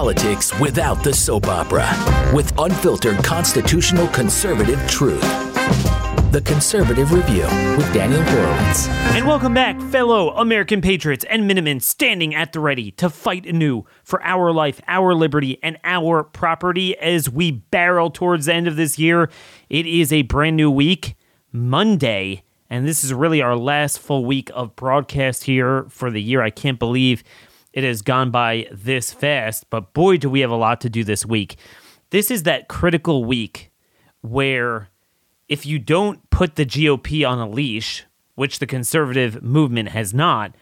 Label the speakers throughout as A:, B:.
A: politics without the soap opera with unfiltered constitutional conservative truth. The Conservative Review with Daniel Horowitz.
B: And welcome back, fellow American patriots and Minutemen standing at the ready to fight anew for our life, our liberty, and our property as we barrel towards the end of this year. It is a brand new week, Monday, and this is really our last full week of broadcast here for the year. I can't believe it has gone by this fast, but boy, do we have a lot to do this week. This is that critical week where if you don't put the GOP on a leash, which the conservative movement has not,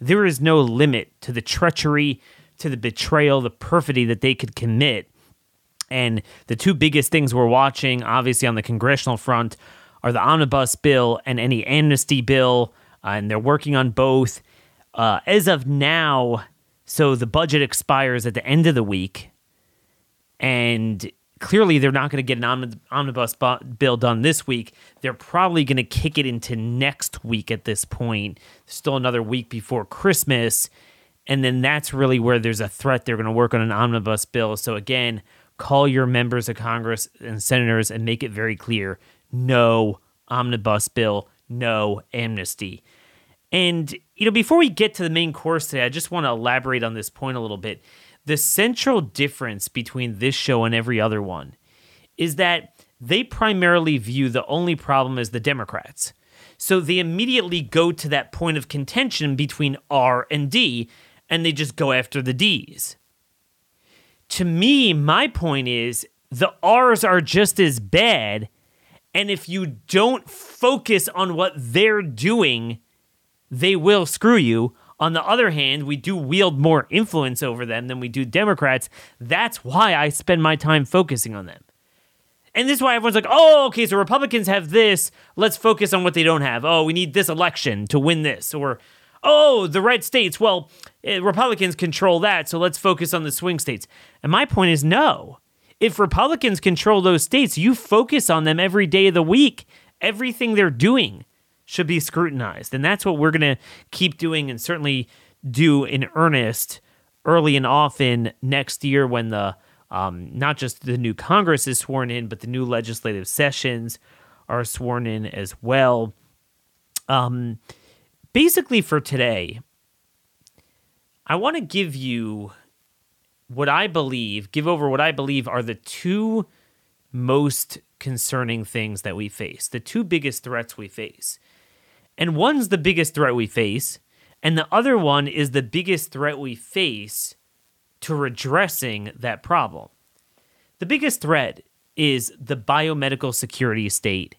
B: there is no limit to the treachery, to the betrayal, the perfidy that they could commit. And the two biggest things we're watching, obviously, on the congressional front, are the omnibus bill and any amnesty bill. Uh, and they're working on both. Uh, as of now, so the budget expires at the end of the week. And clearly they're not going to get an omnibus bill done this week. They're probably going to kick it into next week at this point. Still another week before Christmas. And then that's really where there's a threat they're going to work on an omnibus bill. So again, call your members of Congress and senators and make it very clear no omnibus bill, no amnesty. And, you know, before we get to the main course today, I just want to elaborate on this point a little bit the central difference between this show and every other one is that they primarily view the only problem as the Democrats. So they immediately go to that point of contention between R and D, and they just go after the D's. To me, my point is the R's are just as bad. And if you don't focus on what they're doing, they will screw you. On the other hand, we do wield more influence over them than we do Democrats. That's why I spend my time focusing on them. And this is why everyone's like, oh, okay, so Republicans have this. Let's focus on what they don't have. Oh, we need this election to win this. Or, oh, the red states. Well, eh, Republicans control that. So let's focus on the swing states. And my point is no. If Republicans control those states, you focus on them every day of the week, everything they're doing should be scrutinized. And that's what we're going to keep doing and certainly do in earnest early and often next year when the um, not just the new Congress is sworn in, but the new legislative sessions are sworn in as well. Um, basically, for today, I want to give you what I believe, give over what I believe are the two most concerning things that we face, the two biggest threats we face. And one's the biggest threat we face, and the other one is the biggest threat we face to redressing that problem. The biggest threat is the biomedical security state.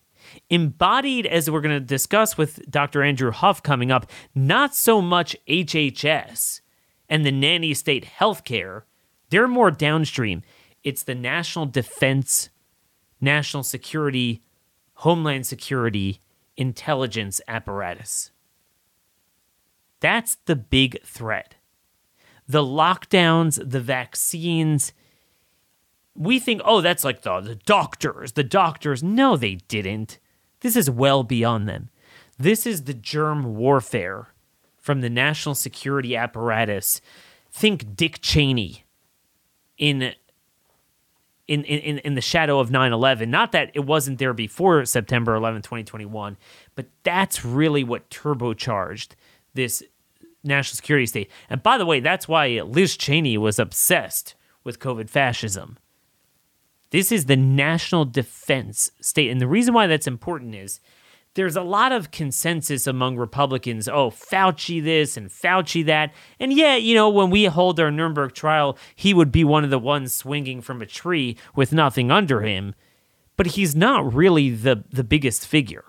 B: Embodied, as we're going to discuss with Dr. Andrew Huff coming up, not so much HHS and the nanny state healthcare, they're more downstream. It's the national defense, national security, homeland security, intelligence apparatus. That's the big threat. The lockdowns, the vaccines, we think, oh, that's like the, the doctors, the doctors. No, they didn't. This is well beyond them. This is the germ warfare from the national security apparatus. Think Dick Cheney in in, in, in the shadow of 9 11. Not that it wasn't there before September 11, 2021, but that's really what turbocharged this national security state. And by the way, that's why Liz Cheney was obsessed with COVID fascism. This is the national defense state. And the reason why that's important is there's a lot of consensus among Republicans. Oh, Fauci this and Fauci that. And yeah, you know, when we hold our Nuremberg trial, he would be one of the ones swinging from a tree with nothing under him. But he's not really the, the biggest figure.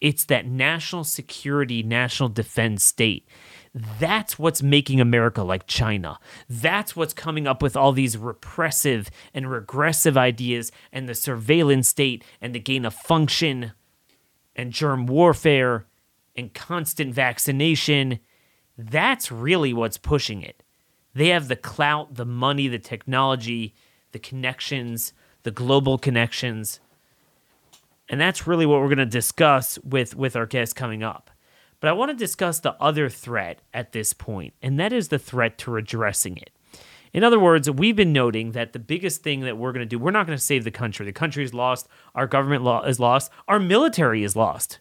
B: It's that national security, national defense state. That's what's making America like China. That's what's coming up with all these repressive and regressive ideas and the surveillance state and the gain of function and germ warfare and constant vaccination. That's really what's pushing it. They have the clout, the money, the technology, the connections, the global connections. And that's really what we're going to discuss with, with our guest coming up. But I want to discuss the other threat at this point, and that is the threat to redressing it. In other words, we've been noting that the biggest thing that we're going to do, we're not going to save the country. The country is lost. Our government law is lost. Our military is lost.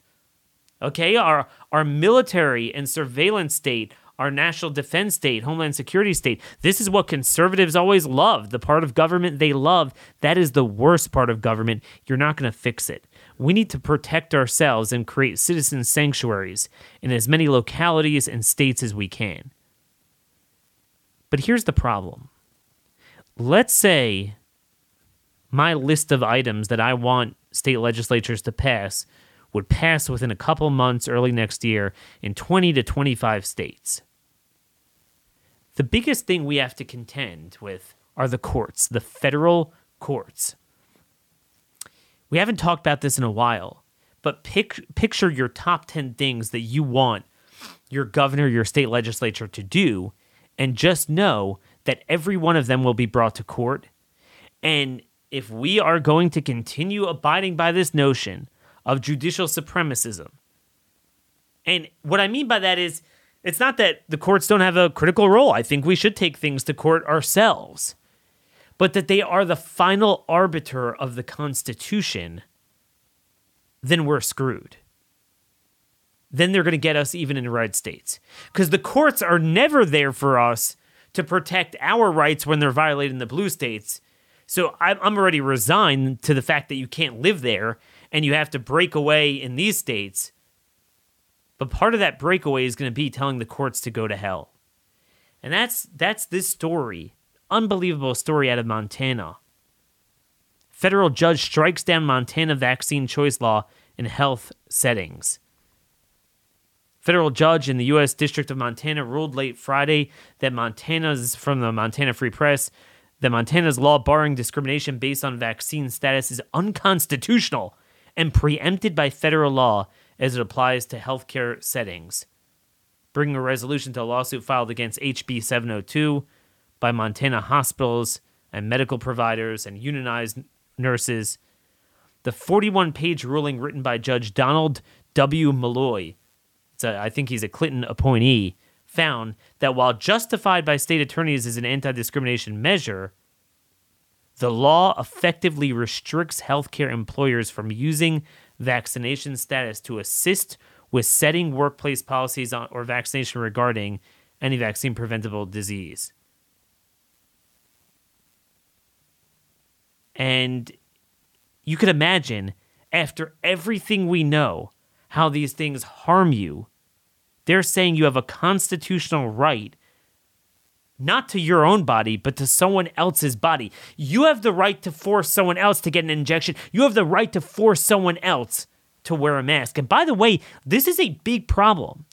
B: Okay, our our military and surveillance state, our national defense state, homeland security state. This is what conservatives always love. The part of government they love. That is the worst part of government. You're not going to fix it. We need to protect ourselves and create citizen sanctuaries in as many localities and states as we can. But here's the problem. Let's say my list of items that I want state legislatures to pass would pass within a couple months early next year in 20 to 25 states. The biggest thing we have to contend with are the courts, the federal courts. We haven't talked about this in a while, but pic- picture your top 10 things that you want your governor, your state legislature to do, and just know that every one of them will be brought to court. And if we are going to continue abiding by this notion of judicial supremacism. And what I mean by that is, it's not that the courts don't have a critical role. I think we should take things to court ourselves, but that they are the final arbiter of the Constitution, then we're screwed. Then they're going to get us even in red states. Because the courts are never there for us to protect our rights when they're violating the blue states. So I'm already resigned to the fact that you can't live there and you have to break away in these states. But part of that breakaway is going to be telling the courts to go to hell. And that's that's this story. Unbelievable story out of Montana. Federal judge strikes down Montana vaccine choice law in health settings. Federal judge in the U.S. District of Montana ruled late Friday that Montana's, from the Montana Free Press, that Montana's law barring discrimination based on vaccine status is unconstitutional and preempted by federal law as it applies to healthcare settings, bringing a resolution to a lawsuit filed against HB 702 by Montana hospitals and medical providers and unionized nurses. The 41 page ruling written by Judge Donald W. Molloy, a, I think he's a Clinton appointee, found that while justified by state attorneys as an anti discrimination measure, the law effectively restricts healthcare employers from using vaccination status to assist with setting workplace policies on, or vaccination regarding any vaccine preventable disease. And you could imagine, after everything we know, how these things harm you. They're saying you have a constitutional right not to your own body, but to someone else's body. You have the right to force someone else to get an injection. You have the right to force someone else to wear a mask. And by the way, this is a big problem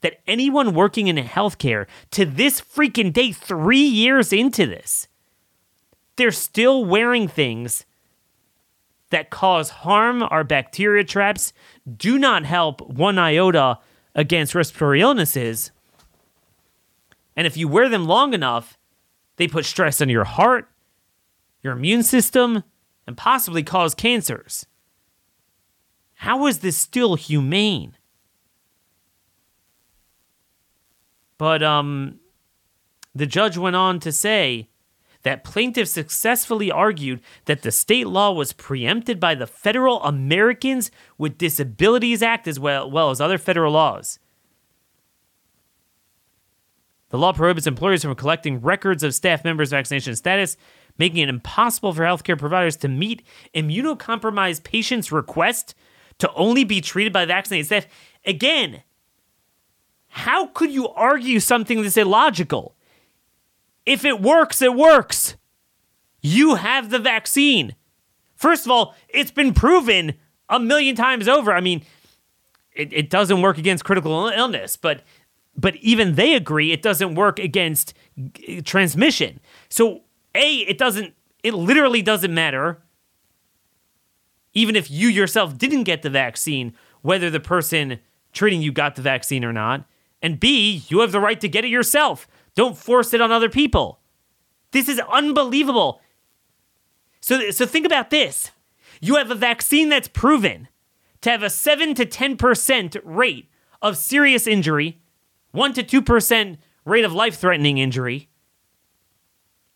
B: that anyone working in healthcare to this freaking day, three years into this, they're still wearing things that cause harm, are bacteria traps, do not help one iota against respiratory illnesses and if you wear them long enough, they put stress on your heart, your immune system, and possibly cause cancers. How is this still humane? But um the judge went on to say that plaintiffs successfully argued that the state law was preempted by the Federal Americans with Disabilities Act as well, well as other federal laws. The law prohibits employers from collecting records of staff members' vaccination status, making it impossible for healthcare providers to meet immunocompromised patients' request to only be treated by vaccinated staff. Again, how could you argue something that's illogical? If it works, it works. You have the vaccine. First of all, it's been proven a million times over. I mean, it, it doesn't work against critical illness, but but even they agree it doesn't work against transmission. So, A, it doesn't, it literally doesn't matter, even if you yourself didn't get the vaccine, whether the person treating you got the vaccine or not. And B, you have the right to get it yourself. Don't force it on other people. This is unbelievable. So, so think about this. You have a vaccine that's proven to have a 7 to 10% rate of serious injury 1 to 2% rate of life threatening injury.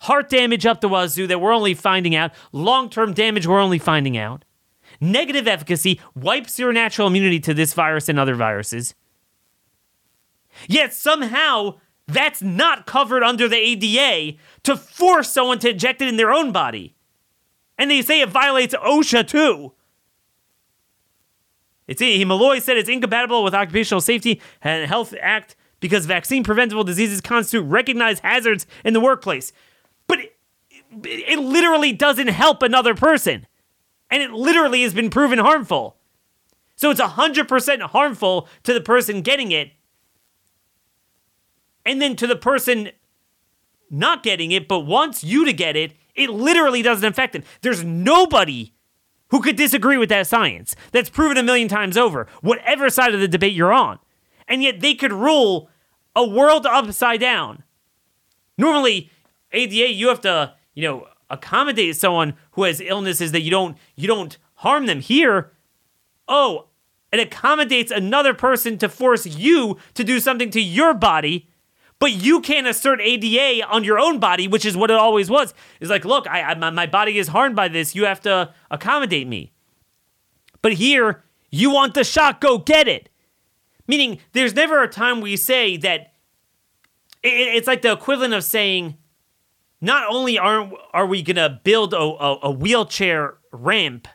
B: heart damage up the wazoo that we're only finding out, long term damage we're only finding out. Negative efficacy wipes your natural immunity to this virus and other viruses. Yet somehow that's not covered under the ADA to force someone to inject it in their own body. And they say it violates OSHA too. It's Molloy said it's incompatible with Occupational Safety and Health Act because vaccine preventable diseases constitute recognized hazards in the workplace. But it, it literally doesn't help another person. And it literally has been proven harmful. So it's 100% harmful to the person getting it. And then to the person not getting it, but wants you to get it, it literally doesn't affect them. There's nobody who could disagree with that science. That's proven a million times over, whatever side of the debate you're on. And yet they could rule a world upside down. Normally, ADA, you have to, you know, accommodate someone who has illnesses that you don't you don't harm them. Here, oh, it accommodates another person to force you to do something to your body but you can't assert ADA on your own body, which is what it always was. It's like, look, I, I my body is harmed by this. You have to accommodate me. But here, you want the shot, go get it. Meaning, there's never a time where you say that it, it's like the equivalent of saying, not only aren't are we to build a, a, a wheelchair ramp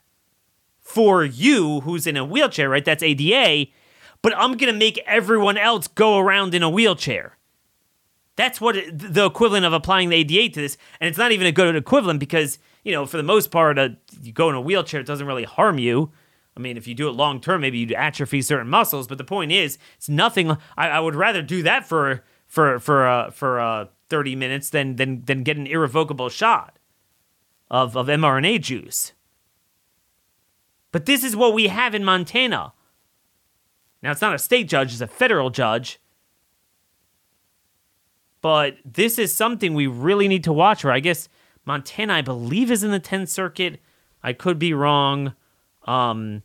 B: for you who's in a wheelchair, right? That's ADA, but I'm to make everyone else go around in a wheelchair. That's what it, the equivalent of applying the ADA to this, and it's not even a good equivalent because you know for the most part, uh, you go in a wheelchair, it doesn't really harm you. I mean, if you do it long term, maybe you atrophy certain muscles, but the point is, it's nothing. I, I would rather do that for for for uh, for uh, thirty minutes than than than get an irrevocable shot of of mRNA juice. But this is what we have in Montana. Now, it's not a state judge; it's a federal judge but this is something we really need to watch for. I guess Montana, I believe, is in the 10th Circuit. I could be wrong. Um,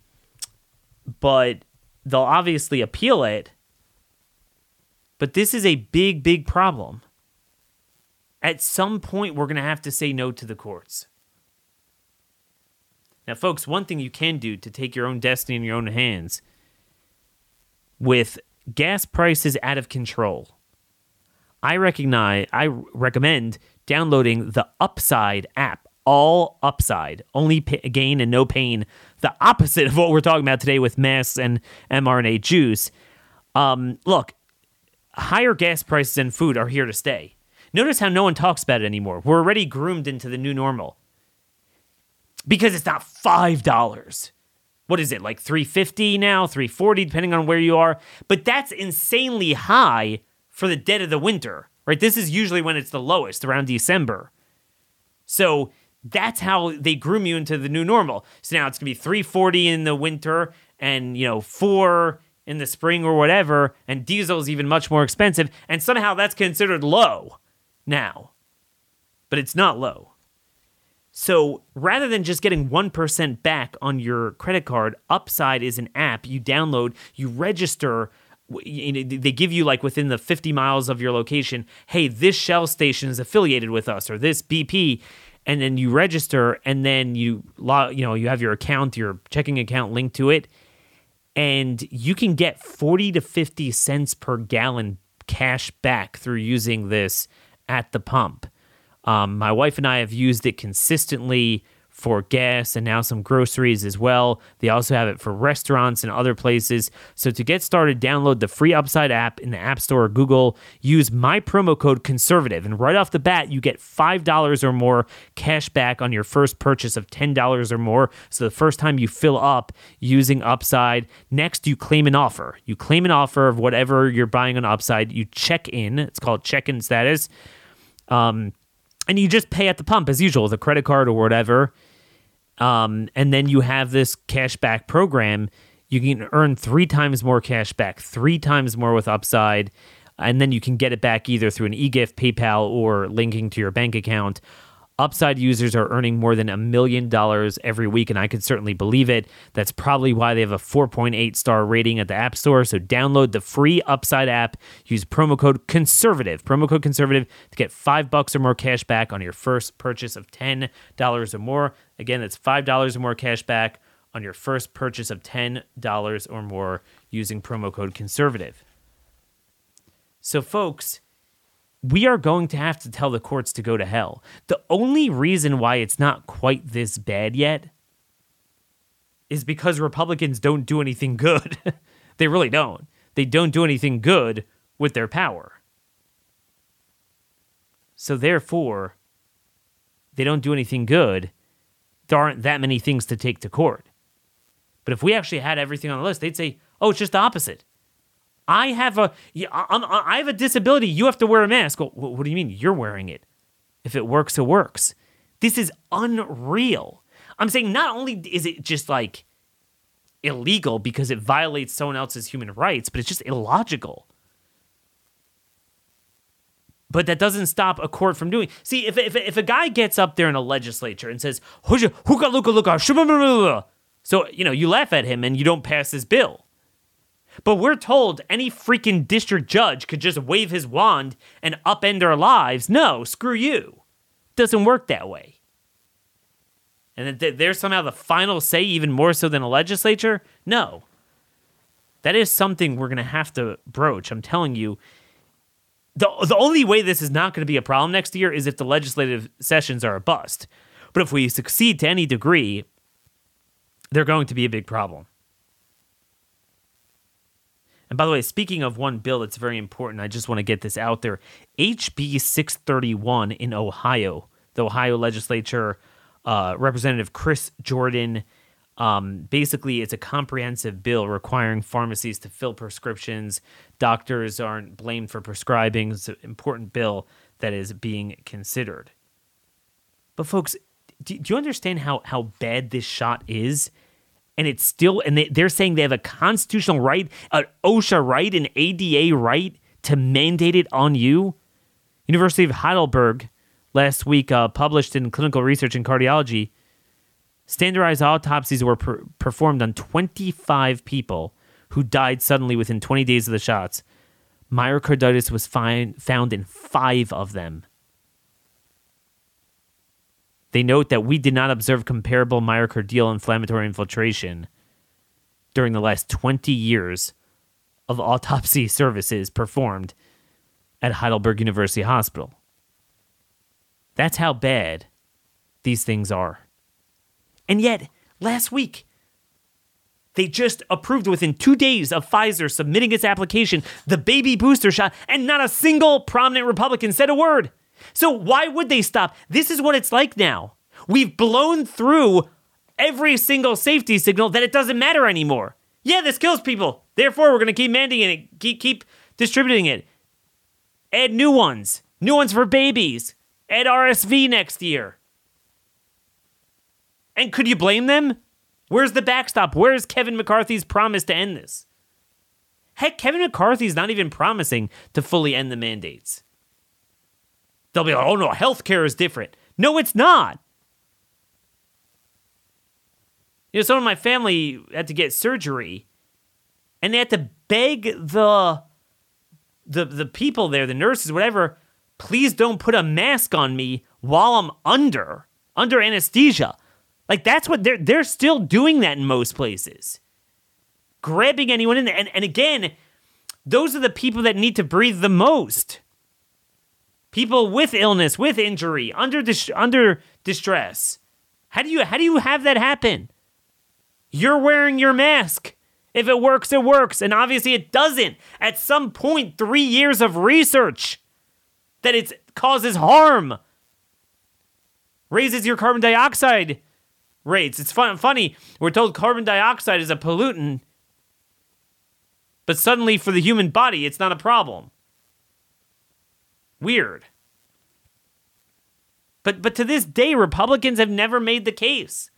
B: but they'll obviously appeal it. But this is a big, big problem. At some point, we're going to have to say no to the courts. Now, folks, one thing you can do to take your own destiny in your own hands with gas prices out of control I recognize I recommend downloading the Upside app. All upside, only p- gain and no pain. The opposite of what we're talking about today with masks and mRNA juice. Um, look, higher gas prices and food are here to stay. Notice how no one talks about it anymore. We're already groomed into the new normal because it's not five dollars. What is it like 350 now, 340 depending on where you are? But that's insanely high for the dead of the winter, right? This is usually when it's the lowest, around December. So that's how they groom you into the new normal. So now it's gonna be 340 in the winter and you know four in the spring or whatever, and diesel is even much more expensive, and somehow that's considered low now. But it's not low. So rather than just getting 1% back on your credit card, Upside is an app you download, you register they give you like within the 50 miles of your location, hey, this Shell station is affiliated with us or this BP, and then you register and then you you know you have your account, your checking account linked to it, and you can get 40 to 50 cents per gallon cash back through using this at the pump. Um, my wife and I have used it consistently for gas and now some groceries as well. They also have it for restaurants and other places. So to get started, download the free Upside app in the App Store or Google. Use my promo code conservative, and right off the bat, you get $5 or more cash back on your first purchase of $10 or more. So the first time you fill up using Upside, next you claim an offer. You claim an offer of whatever you're buying on Upside. You check in, it's called check in status. Um, and you just pay at the pump as usual, the credit card or whatever. Um, and then you have this cashback program. You can earn three times more cash back, three times more with Upside, and then you can get it back either through an e-gift, PayPal, or linking to your bank account. Upside users are earning more than a million dollars every week, and I could certainly believe it. That's probably why they have a 4.8 star rating at the App Store. So download the free Upside app. Use promo code conservative, promo code conservative to get five bucks or more cash back on your first purchase of ten dollars or more. Again, that's five dollars or more cash back on your first purchase of ten dollars or more using promo code conservative. So, folks we are going to have to tell the courts to go to hell. The only reason why it's not quite this bad yet is because Republicans don't do anything good. they really don't. They don't do anything good with their power. So, therefore, they don't do anything good. There aren't that many things to take to court. But if we actually had everything on the list, they'd say, oh, it's just the opposite. I have a I have a disability. You have to wear a mask. Well, what do you mean? You're wearing it. If it works, it works. This is unreal. I'm saying not only is it just like illegal because it violates someone else's human rights, but it's just illogical. But that doesn't stop a court from doing. See, if if, if a guy gets up there in a legislature and says, "Hookah, luka, luka," so you know you laugh at him and you don't pass his bill. But we're told any freaking district judge could just wave his wand and upend our lives. No, screw you. Doesn't work that way. And that they're somehow the final say, even more so than a legislature? No. That is something we're going to have to broach. I'm telling you. The, the only way this is not going to be a problem next year is if the legislative sessions are a bust. But if we succeed to any degree, they're going to be a big problem. And by the way, speaking of one bill that's very important, I just want to get this out there. HB 631 in Ohio, the Ohio legislature, uh, Representative Kris Jordan. Um, basically, it's a comprehensive bill requiring pharmacies to fill prescriptions. Doctors aren't blamed for prescribing. It's an important bill that is being considered. But, folks, do, do you understand how, how bad this shot is? And it's still and they, they're saying they have a constitutional right, an OSHA right, an ADA right to mandate it on you. University of Heidelberg last week uh, published in Clinical Research in Cardiology. Standardized autopsies were per- performed on 25 people who died suddenly within 20 days of the shots. Myocarditis was found in five of them. They note that we did not observe comparable myocardial inflammatory infiltration during the last 20 years of autopsy services performed at Heidelberg University Hospital. That's how bad these things are. And yet, last week, they just approved within two days of Pfizer submitting its application the baby booster shot, and not a single prominent Republican said a word. So why would they stop? This is what it's like now. We've blown through every single safety signal that it doesn't matter anymore. Yeah, this kills people. Therefore, we're going to keep mandating it, keep, keep distributing it. Add new ones, new ones for babies. Add RSV next year. And could you blame them? Where's the backstop? Where's Kevin McCarthy's promise to end this? Heck, Kevin McCarthy's not even promising to fully end the mandates. They'll be like, oh no, healthcare is different. No, it's not. You know, some of my family had to get surgery, and they had to beg the the the people there, the nurses, whatever, please don't put a mask on me while I'm under under anesthesia. Like that's what they're they're still doing that in most places. Grabbing anyone in there. And, and again, those are the people that need to breathe the most people with illness, with injury, under dis- under distress. How do you how do you have that happen? You're wearing your mask. If it works, it works, and obviously it doesn't. At some point, 3 years of research that it causes harm raises your carbon dioxide rates. It's fun, funny. We're told carbon dioxide is a pollutant, but suddenly for the human body, it's not a problem. Weird. But but to this day, Republicans have never made the case.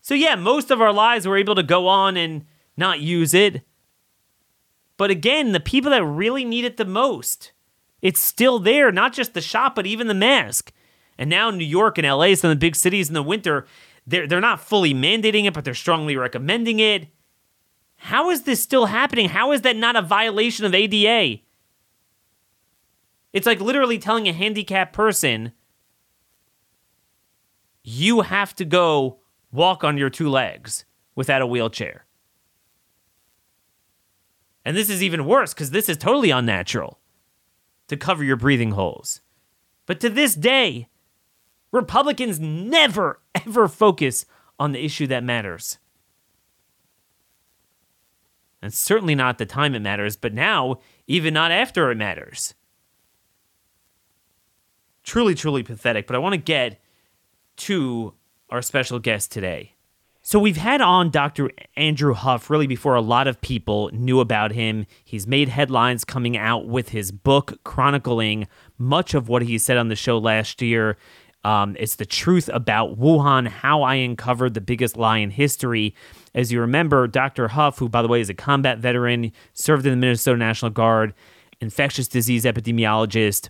B: So yeah, most of our lives we're able to go on and not use it. But again, the people that really need it the most, it's still there, not just the shot, but even the mask. And now New York and LA, some of the big cities in the winter, they're they're not fully mandating it, but they're strongly recommending it. How is this still happening? How is that not a violation of ADA? It's like literally telling a handicapped person you have to go walk on your two legs without a wheelchair. And this is even worse because this is totally unnatural to cover your breathing holes. But to this day, Republicans never, ever focus on the issue that matters. And certainly not the time it matters, but now, even not after it matters. Truly, truly pathetic. But I want to get to our special guest today. So we've had on Dr. Andrew Huff really before a lot of people knew about him. He's made headlines coming out with his book chronicling much of what he said on the show last year. Um, it's the truth about Wuhan, how I uncovered the biggest lie in history. As you remember, Dr. Huff, who by the way is a combat veteran, served in the Minnesota National Guard, infectious disease epidemiologist,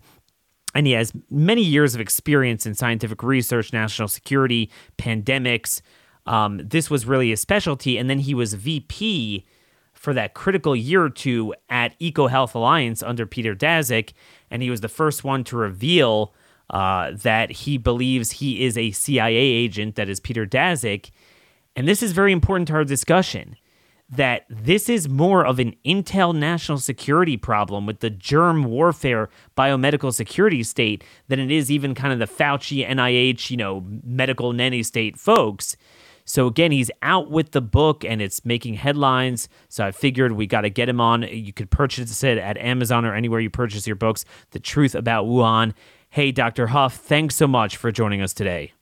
B: and he has many years of experience in scientific research, national security, pandemics. Um, this was really his specialty. And then he was VP for that critical year or two at EcoHealth Alliance under Peter Daszak. And he was the first one to reveal uh, that he believes he is a CIA agent, that is Peter Daszak. And this is very important to our discussion that this is more of an intel national security problem with the germ warfare biomedical security state than it is even kind of the Fauci, NIH, you know, medical nanny state folks. So again, he's out with the book and it's making headlines. So I figured we got to get him on. You could purchase it at Amazon or anywhere you purchase your books. The Truth About Wuhan. Hey, Dr. Huff, thanks so much for joining us today.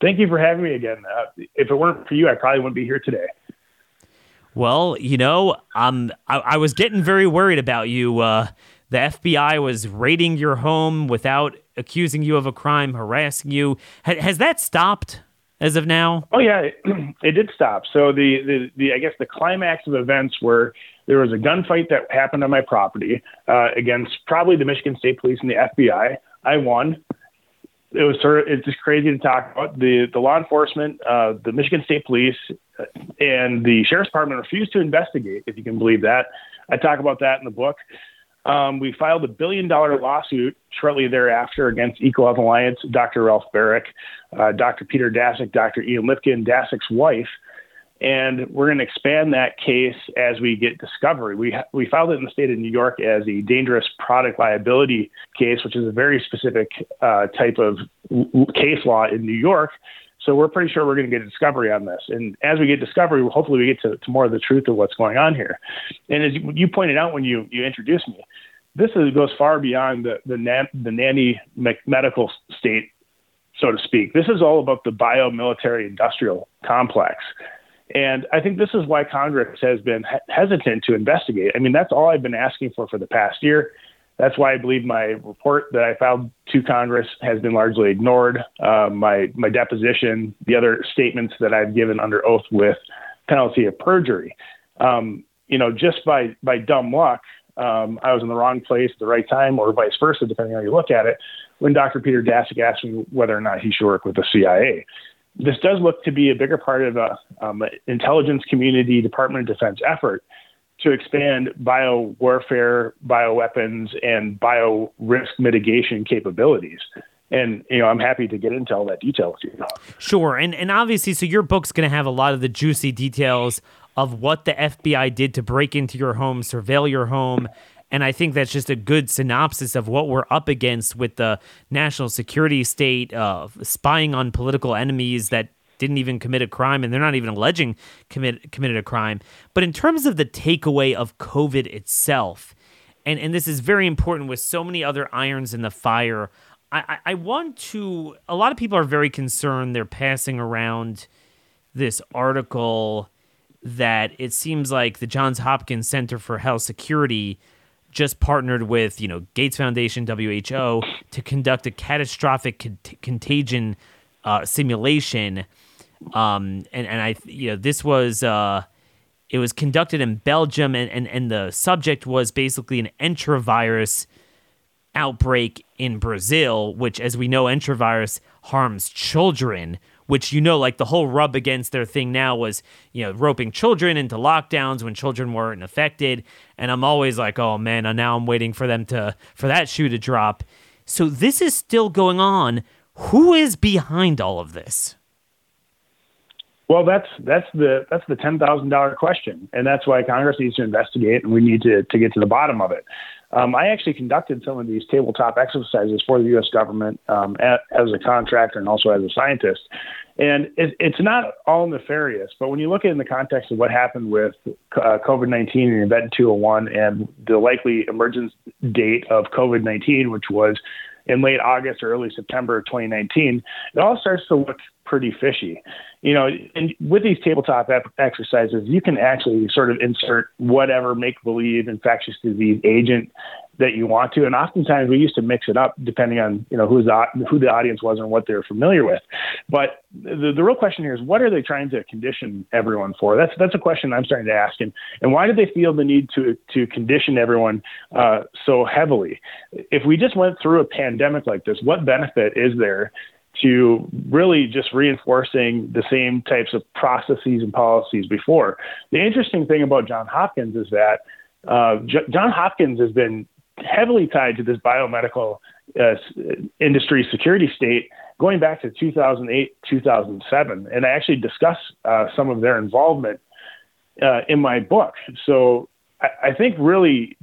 C: Thank you for having me again. Uh, if it weren't for you, I probably wouldn't be here today.
B: Well, you know, um, I, I was getting very worried about you. Uh, the FBI was raiding your home without accusing you of a crime, harassing you. H- has that stopped as of now?
C: Oh yeah, it, it did stop. So the, the, the I guess the climax of events were there was a gunfight that happened on my property uh, against probably the Michigan State Police and the FBI. I won it was sort of it's just crazy to talk about. The the law enforcement, uh, the Michigan State Police, and the sheriff's department refused to investigate. If you can believe that, I talk about that in the book. Um, we filed a billion dollar lawsuit shortly thereafter against EcoHealth Alliance, Dr. Ralph Baric, uh, Dr. Peter Daszak, Dr. Ian Lipkin, Daszak's wife, and we're going to expand that case as we get discovery. We ha- we filed it in the state of New York as a dangerous product liability case, which is a very specific uh, type of case law in New York. So we're pretty sure we're going to get a discovery on this. And as we get discovery, hopefully we get to, to more of the truth of what's going on here. And as you, pointed out when you you introduced me, this is, goes far beyond the the, the nanny medical state, so to speak. This is all about the biomilitary industrial complex. And I think this is why Congress has been hesitant to investigate. I mean, that's all I've been asking for for the past year. That's why I believe my report that I filed to Congress has been largely ignored. Uh, my my deposition, the other statements that I've given under oath with penalty of perjury. Um, you know, just by by dumb luck, um, I was in the wrong place at the right time, or vice versa, depending on how you look at it. When Dr. Peter Daszak asked me whether or not he should work with the CIA, this does look to be a bigger part of a um, intelligence community Department of Defense effort to expand bio warfare, bioweapons, and bio risk mitigation capabilities. And you know, I'm happy to get into all that detail with you.
B: Sure, and and obviously, so your book's going to have a lot of the juicy details of what the FBI did to break into your home, surveil your home, and I think that's just a good synopsis of what we're up against with the national security state, uh, spying on political enemies that didn't even commit a crime and they're not even alleging commit, committed a crime. But in terms of the takeaway of COVID itself, and, and this is very important with so many other irons in the fire, I, I want to. A lot of people are very concerned. They're passing around this article that it seems like the Johns Hopkins Center for Health Security just partnered with you know Gates Foundation, WHO, to conduct a catastrophic con- contagion uh, simulation. Um, and and I you know this was uh, it was conducted in Belgium, and, and and the subject was basically an enterovirus outbreak in Brazil, which, as we know, enterovirus harms children. Which you know, like the whole rub against their thing now was, you know, roping children into lockdowns when children weren't affected. And I'm always like, oh man, now I'm waiting for them to for that shoe to drop. So this is still going on. Who is behind all of this?
C: Well, that's that's the that's the ten thousand dollar question, and that's why Congress needs to investigate, and we need to to get to the bottom of it. Um, I actually conducted some of these tabletop exercises for the U.S. government um, at, as a contractor and also as a scientist, and it, it's not all nefarious. But when you look at it in the context of what happened with uh, COVID nineteen and Event two hundred one, and the likely emergence date of COVID nineteen, which was in late August or early September of 2019, it all starts to look pretty fishy. You know, and with these tabletop exercises, you can actually sort of insert whatever make believe infectious disease agent that you want to. And oftentimes we used to mix it up depending on, you know, who's the, who the audience was and what they're familiar with. But the, the real question here is what are they trying to condition everyone for? That's, that's a question I'm starting to ask. And, and why do they feel the need to, to condition everyone uh, so heavily? If we just went through a pandemic like this, what benefit is there to really just reinforcing the same types of processes and policies before. The interesting thing about John Hopkins is that uh, J- John Hopkins has been heavily tied to this biomedical uh, industry security state going back to 2008, 2007. And I actually discuss uh, some of their involvement uh, in my book. So I, I think really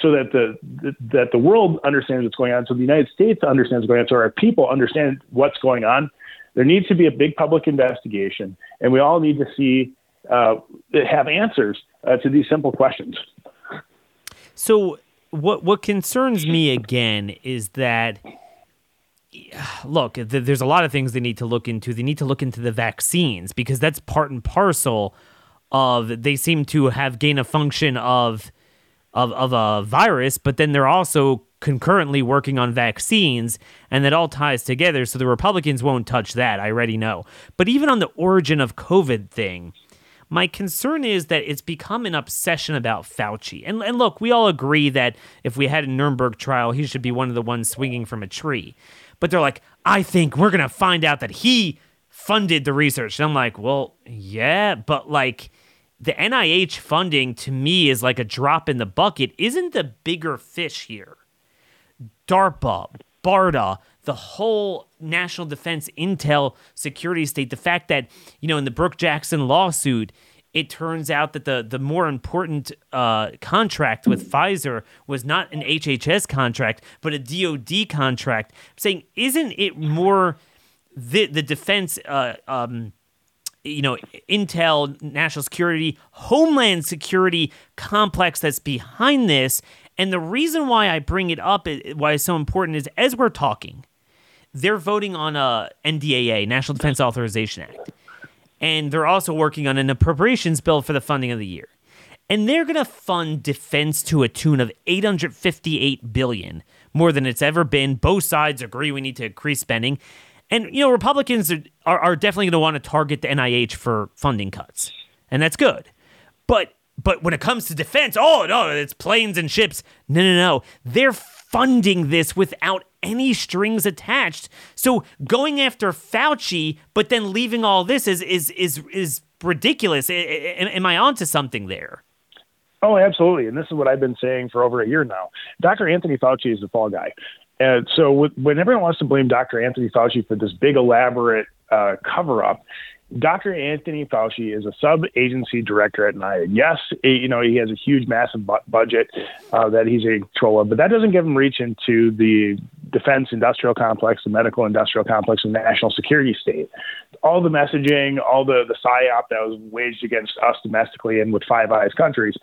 C: so that the, the, that the world understands what's going on, so the United States understands what's going on, so our people understand what's going on. There needs to be a big public investigation, and we all need to see uh, have answers uh, to these simple questions.
B: So, what what concerns me again is that look, there's a lot of things they need to look into. They need to look into the vaccines because that's part and parcel of they seem to have gain a function of of, of a virus, but then they're also concurrently working on vaccines, and that all ties together. So the Republicans won't touch that. I already know. But even on the origin of COVID thing, my concern is that it's become an obsession about Fauci. And, and look, we all agree that if we had a Nuremberg trial, he should be one of the ones swinging from a tree. But they're like, I think we're going to find out that he funded the research. And I'm like, well, yeah, but like the NIH funding to me is like a drop in the bucket. Isn't the bigger fish here? DARPA, BARDA, the whole national defense intel security state, the fact that, you know, in the Brook Jackson lawsuit, it turns out that the the more important uh, contract with Pfizer was not an HHS contract, but a DoD contract. I'm saying, isn't it more the the defense uh, um, you know, intel, national security, homeland security complex that's behind this. And the reason why I bring it up, why it's so important, is as we're talking, they're voting on a NDAA, National Defense Authorization Act, and they're also working on an appropriations bill for the funding of the year. And they're going to fund defense to a tune of 858 billion, more than it's ever been. Both sides agree we need to increase spending. And you know, Republicans are, are, are definitely going to want to target the NIH for funding cuts, and that's good. But but when it comes to defense, oh no, it's planes and ships. No, no, no. They're funding this without any strings attached. So going after Fauci, but then leaving all this is is is is ridiculous. Am I onto something there?
C: Oh, absolutely. And this is what I've been saying for over a year now. Dr. Anthony Fauci is the fall guy. And so when everyone wants to blame Dr. Anthony Fauci for this big elaborate uh, cover up, Dr. Anthony Fauci is a sub-agency director at NIAID. Yes, you know he has a huge, massive bu- budget uh, that he's in control of, but that doesn't give him reach into the defense industrial complex, the medical industrial complex, and national security state. All the messaging, all the the psyop that was waged against us domestically and with Five Eyes countries,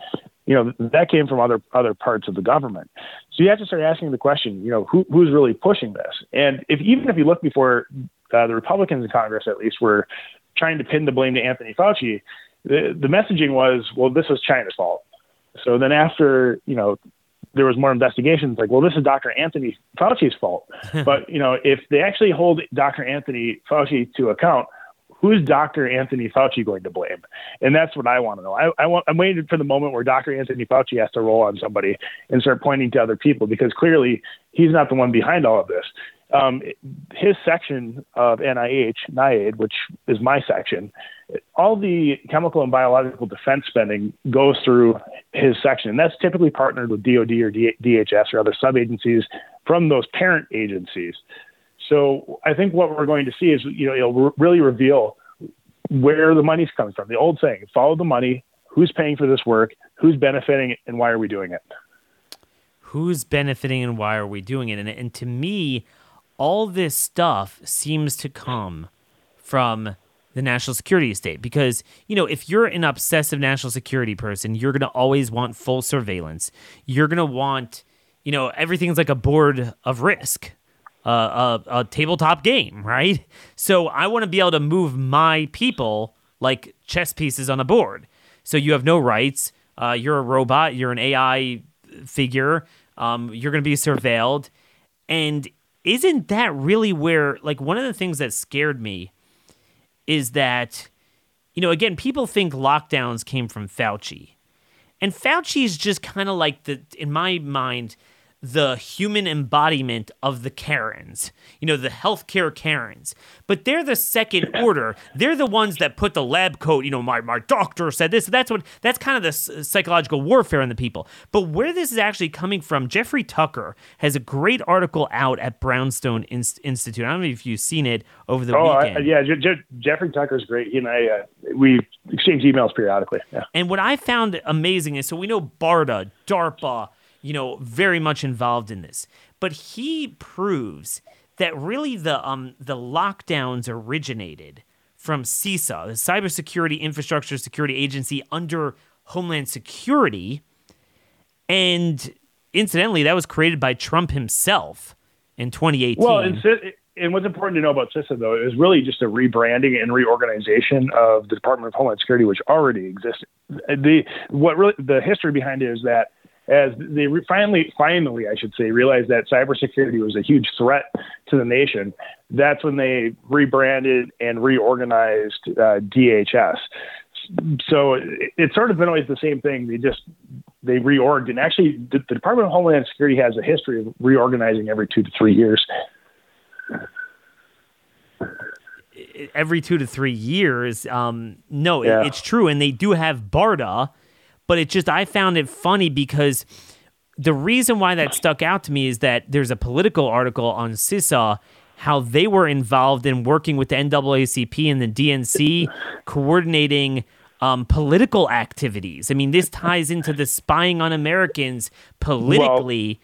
C: you know that came from other other parts of the government. So you have to start asking the question, you know, who, who's really pushing this? And if even if you look before uh, the Republicans in Congress, at least, were trying to pin the blame to Anthony Fauci, the, the messaging was, well, this was China's fault. So then after you know there was more investigations like, well, this is Dr. Anthony Fauci's fault. but you know, if they actually hold Dr. Anthony Fauci to account, who's Dr. Anthony Fauci going to blame? And that's what I want to know. I, I want, I'm waiting for the moment where Dr. Anthony Fauci has to roll on somebody and start pointing to other people because clearly he's not the one behind all of this. Um, his section of NIH, NIAID, which is my section, all the chemical and biological defense spending goes through his section. And that's typically partnered with DOD or DHS or other sub agencies from those parent agencies. So I think what we're going to see is, you know, it'll really reveal where the money's coming from. The old saying, follow the money, who's paying for this work, who's benefiting, and why are we doing it?
B: Who's benefiting and why are we doing it? And, and to me, all this stuff seems to come from the national security state because you know if you're an obsessive national security person you're going to always want full surveillance you're going to want you know everything's like a board of risk uh, a, a tabletop game, right? So I want to be able to move my people like chess pieces on a board. So you have no rights. Uh, you're a robot. You're an AI figure. Um, you're going to be surveilled. And isn't that really where, like, one of the things that scared me is that, you know, again, people think lockdowns came from Fauci. And Fauci is just kind of like the, in my mind, the human embodiment of the Karens, you know, the healthcare Karens. But they're the second order. They're the ones that put the lab coat, you know, my, my doctor said this. That's what that's kind of the psychological warfare on the people. But where this is actually coming from, Jeffrey Tucker has a great article out at Brownstone Institute. I don't know if you've seen it over the oh, weekend.
C: I, yeah, Je- Je- Jeffrey Tucker's great. He and I, uh, we exchange emails periodically. Yeah.
B: And what I found amazing is so we know BARDA, DARPA, you know, very much involved in this. But he proves that really the um the lockdowns originated from CISA, the Cybersecurity Infrastructure Security Agency under Homeland Security. And incidentally, that was created by Trump himself in 2018.
C: Well, and, and what's important to know about CISA, though, is really just a rebranding and reorganization of the Department of Homeland Security, which already existed. The what really the history behind it is that as they re- finally, finally, I should say, realized that cybersecurity was a huge threat to the nation. That's when they rebranded and reorganized uh, DHS. So it, it's sort of been always the same thing. They just they reorged, and actually, the, the Department of Homeland Security has a history of reorganizing every two to three years.
B: Every two to three years, um, no, yeah. it, it's true, and they do have BARDA but it just I found it funny because the reason why that stuck out to me is that there's a political article on CISA how they were involved in working with the NAACP and the DNC coordinating um, political activities. I mean, this ties into the spying on Americans politically.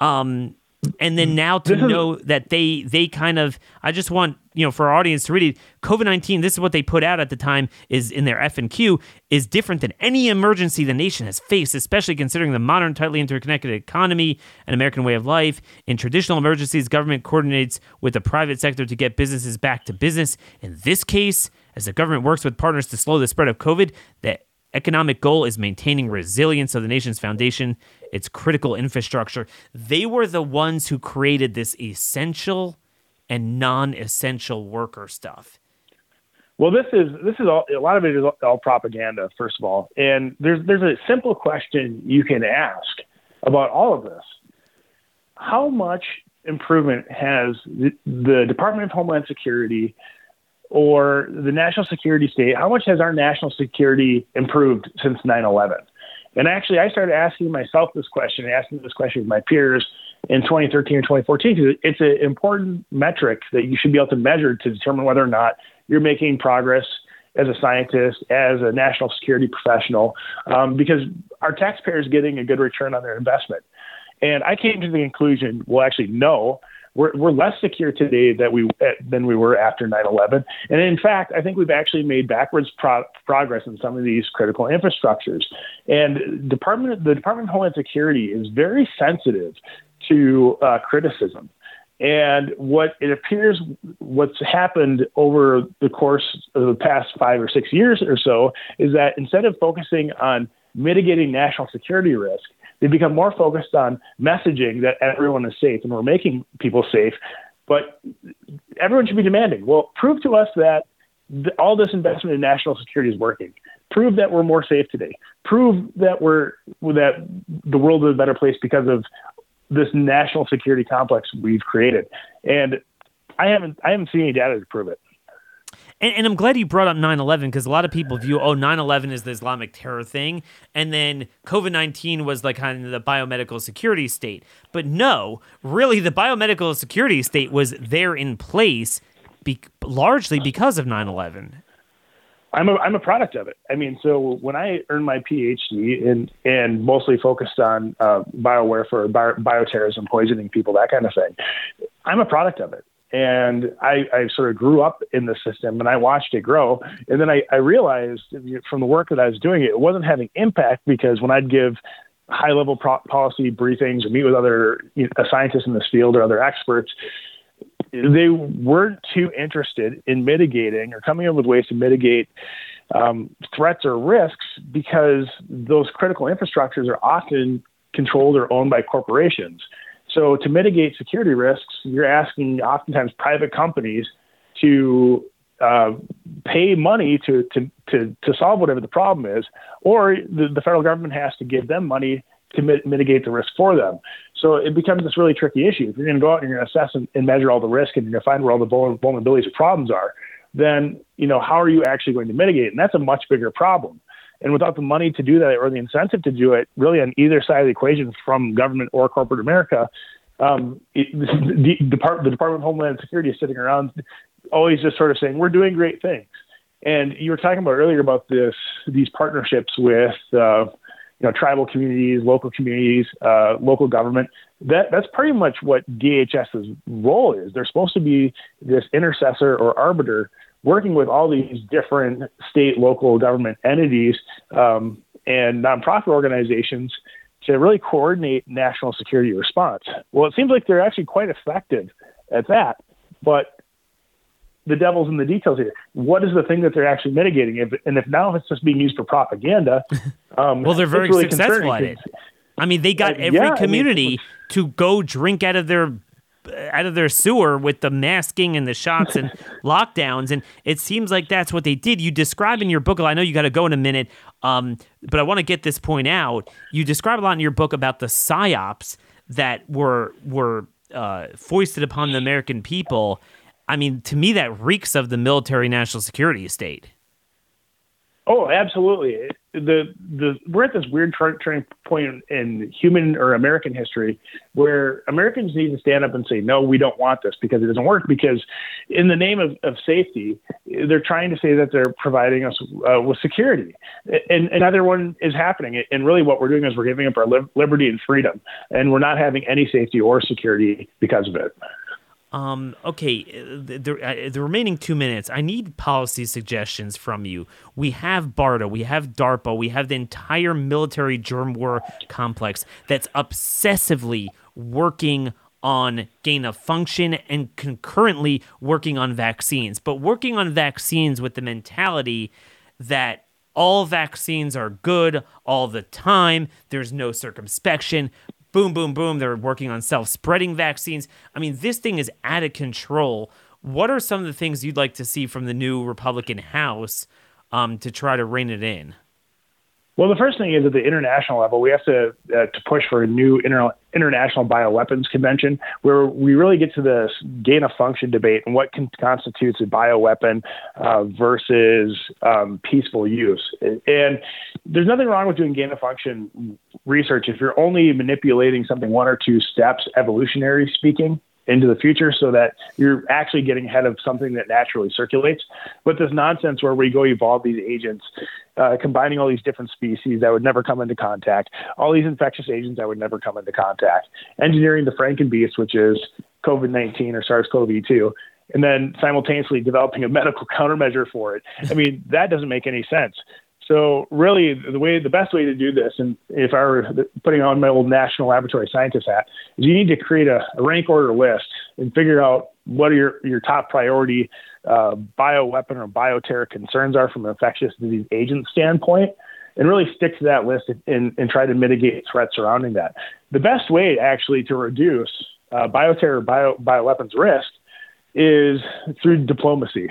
B: Well, um, and then now to know that they they kind of I just want you know for our audience to read it. COVID nineteen. This is what they put out at the time is in their F and Q is different than any emergency the nation has faced, especially considering the modern, tightly interconnected economy and American way of life. In traditional emergencies, government coordinates with the private sector to get businesses back to business. In this case, as the government works with partners to slow the spread of COVID, the economic goal is maintaining resilience of the nation's foundation its critical infrastructure. They were the ones who created this essential and non-essential worker stuff.
C: Well, this is this is all, a lot of it is all propaganda, first of all, and there's there's a simple question you can ask about all of this: How much improvement has the, the Department of Homeland Security or the national security state? How much has our national security improved since 9/11? And actually, I started asking myself this question, asking this question with my peers in 2013 or 2014, because it's an important metric that you should be able to measure to determine whether or not you're making progress as a scientist, as a national security professional, um, because our taxpayers getting a good return on their investment. And I came to the conclusion, well, actually, no, we're, we're less secure today that we than we were after 9/11. And in fact, I think we've actually made backwards pro- progress in some of these critical infrastructures. And Department the Department of Homeland Security is very sensitive to uh, criticism. And what it appears, what's happened over the course of the past five or six years or so, is that instead of focusing on mitigating national security risk, they become more focused on messaging that everyone is safe and we're making people safe. But everyone should be demanding, well, prove to us that th- all this investment in national security is working. Prove that we're more safe today. Prove that we're that the world is a better place because of this national security complex we've created. And I haven't I haven't seen any data to prove it.
B: And, and, I'm glad you brought up 9 11 because a lot of people view, oh, 9 11 is the Islamic terror thing. And then COVID 19 was like kind of the biomedical security state. But no, really, the biomedical security state was there in place be- largely because of 9 11.
C: I'm a I'm a product of it. I mean, so when I earned my PhD and and mostly focused on uh, biowarfare, bio, bioterrorism, poisoning people, that kind of thing, I'm a product of it. And I, I sort of grew up in the system and I watched it grow. And then I, I realized from the work that I was doing, it wasn't having impact because when I'd give high level pro- policy briefings or meet with other you know, scientists in this field or other experts, they weren't too interested in mitigating or coming up with ways to mitigate um, threats or risks because those critical infrastructures are often controlled or owned by corporations. So to mitigate security risks, you're asking oftentimes private companies to uh, pay money to, to, to, to solve whatever the problem is, or the, the federal government has to give them money to mit- mitigate the risk for them. So it becomes this really tricky issue. If you're going to go out and you're going to assess and, and, measure all the risk and you're going to find where all the vulnerabilities or problems are, then you know how are you actually going to mitigate? And that's a much bigger problem. And without the money to do that or the incentive to do it, really on either side of the equation from government or corporate America, um, it, the, Depart- the Department of Homeland Security is sitting around always just sort of saying, we're doing great things. And you were talking about earlier about this, these partnerships with, uh, you know, tribal communities, local communities, uh, local government. That that's pretty much what DHS's role is. They're supposed to be this intercessor or arbiter working with all these different state, local government entities um, and nonprofit organizations to really coordinate national security response. Well, it seems like they're actually quite effective at that, but the devil's in the details here. What is the thing that they're actually mitigating? If, and if now it's just being used for propaganda,
B: um, well, they're very really successful at it. I mean, they got uh, every yeah, community I mean, to go drink out of their out of their sewer with the masking and the shots and lockdowns. And it seems like that's what they did. You describe in your book, I know you got to go in a minute, um, but I want to get this point out. You describe a lot in your book about the psyops that were were uh, foisted upon the American people. I mean, to me, that reeks of the military national security state.
C: Oh, absolutely. The the we're at this weird turning point in human or American history where Americans need to stand up and say, no, we don't want this because it doesn't work. Because in the name of, of safety, they're trying to say that they're providing us uh, with security, and, and neither one is happening. And really, what we're doing is we're giving up our li- liberty and freedom, and we're not having any safety or security because of it.
B: Um, okay, the, the, uh, the, remaining two minutes, I need policy suggestions from you. We have BARDA, we have DARPA, we have the entire military germ war complex that's obsessively working on gain of function and concurrently working on vaccines, but working on vaccines with the mentality that all vaccines are good all the time, there's no circumspection, boom, boom, boom. They're working on self spreading vaccines. I mean, this thing is out of control. What are some of the things you'd like to see from the new Republican House um, to try to rein it in?
C: Well, the first thing is at the international level, we have to uh, to push for a new inter- international bioweapons convention where we really get to the gain of function debate and what constitutes a bioweapon uh, versus um, peaceful use. And there's nothing wrong with doing gain of function research if you're only manipulating something one or two steps, evolutionary speaking into the future so that you're actually getting ahead of something that naturally circulates. But this nonsense where we go evolve these agents, uh, combining all these different species that would never come into contact, all these infectious agents that would never come into contact, engineering the Frankenbeast, which is COVID 19 or SARS CoV 2, and then simultaneously developing a medical countermeasure for it. I mean, that doesn't make any sense. So really, the way the best way to do this, and if I were putting on my old national laboratory scientist hat, is you need to create a, a rank order list and figure out what are your your top priority uh, bioweapon or bioterror concerns are from an infectious disease agent standpoint, and really stick to that list and, and try to mitigate threats surrounding that. The best way actually to reduce uh, bioterror bio bioweapons risk is through diplomacy.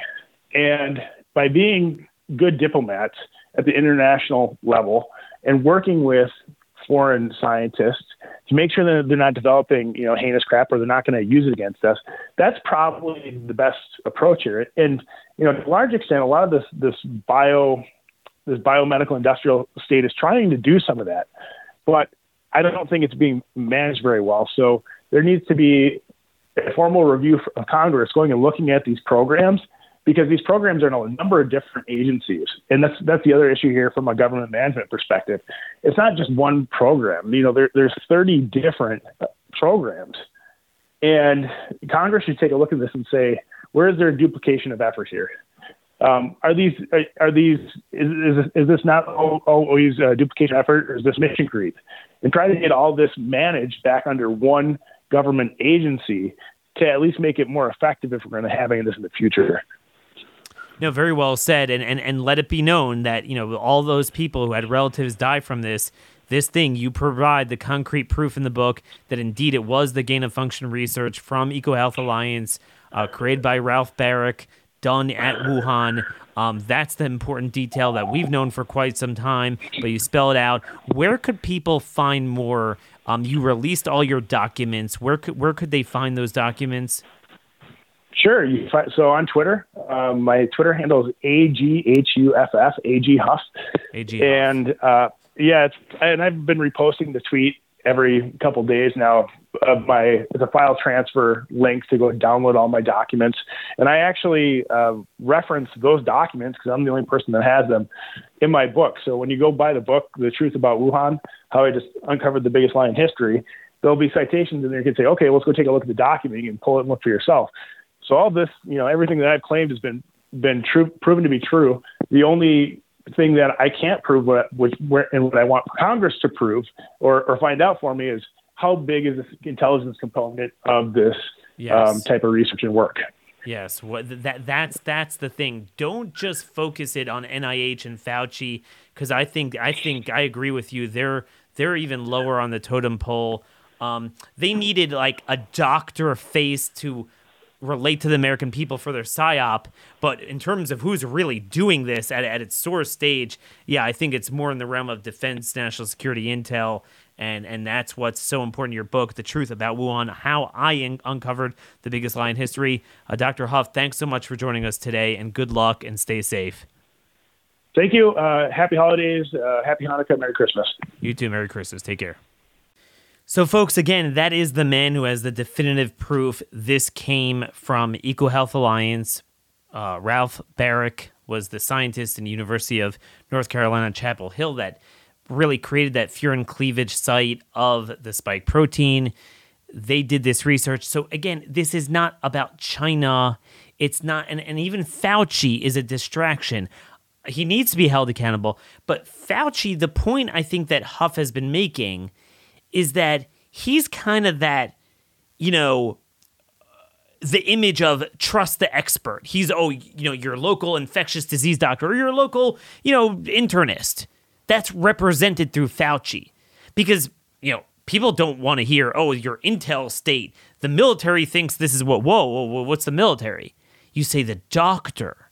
C: And by being good diplomats at the international level and working with foreign scientists to make sure that they're not developing, you know, heinous crap or they're not going to use it against us. That's probably the best approach here. And you know, to a large extent, a lot of this this bio this biomedical industrial state is trying to do some of that, but I don't think it's being managed very well. So there needs to be a formal review of Congress going and looking at these programs because these programs are in a number of different agencies, and that's that's the other issue here from a government management perspective. It's not just one program. You know, there, there's 30 different programs, and Congress should take a look at this and say, where is there a duplication of effort here? Um, are these are, are these is, is, is this not always a duplication effort, or is this mission creep? And try to get all this managed back under one government agency to at least make it more effective if we're going to have any of this in the future.
B: No, very well said, and, and and let it be known that you know all those people who had relatives die from this, this thing you provide the concrete proof in the book that indeed it was the gain of function research from EcoHealth Alliance, uh, created by Ralph Baric, done at Wuhan. Um, that's the important detail that we've known for quite some time, but you spell it out. Where could people find more? Um, you released all your documents. Where could where could they find those documents?
C: Sure. You find, so on Twitter, um, my Twitter handle is A G H U F F A G Huff.
B: AG
C: and uh, yeah, it's, and I've been reposting the tweet every couple days now of my it's a file transfer link to go download all my documents. And i actually uh, reference those documents because i'm the only person that has them in my book. So when you go buy the book the truth about wuhan how i just uncovered the biggest lie in history there'll be citations in there. You can say okay let's go take a look at the document you can pull it and look for yourself so all this, you know, everything that I've claimed has been been true, proven to be true. The only thing that I can't prove, what, which where, and what I want Congress to prove or, or find out for me is how big is this intelligence component of this yes. um, type of research and work.
B: Yes, what that that's that's the thing. Don't just focus it on NIH and Fauci because I think I think I agree with you. They're they're even lower on the totem pole. Um, they needed like a doctor face to relate to the American people for their psyop. But in terms of who's really doing this at, at its source stage, yeah, I think it's more in the realm of defense, national security, intel. And, and that's what's so important in your book, The Truth About Wuhan, how I in- uncovered the biggest lie in history. Uh, Dr. Huff, thanks so much for joining us today, and good luck and stay safe.
C: Thank you. Uh, happy holidays. Uh, happy Hanukkah. Merry Christmas.
B: You too. Merry Christmas. Take care. So, folks, again, that is the man who has the definitive proof. This came from EcoHealth Alliance. Uh, Ralph Baric was the scientist in the University of North Carolina, Chapel Hill, that really created that furin cleavage site of the spike protein. They did this research. So, again, this is not about China. It's not, and, and even Fauci is a distraction. He needs to be held accountable. But Fauci, the point I think that Huff has been making is that he's kind of that, you know, the image of trust the expert. He's oh, you know, your local infectious disease doctor or your local, you know, internist. That's represented through Fauci. Because, you know, people don't want to hear, oh, your intel state. The military thinks this is what, whoa, whoa, whoa what's the military? You say the doctor.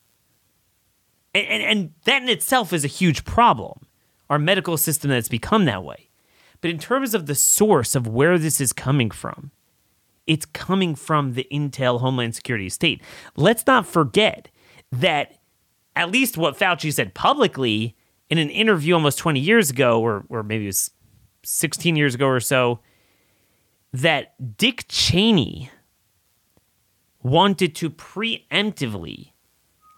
B: And, and, and that in itself is a huge problem. Our medical system that's become that way. But in terms of the source of where this is coming from, it's coming from the Intel Homeland Security state. Let's not forget that at least what Fauci said publicly in an interview almost 20 years ago, or, or maybe it was 16 years ago or so, that Dick Cheney wanted to preemptively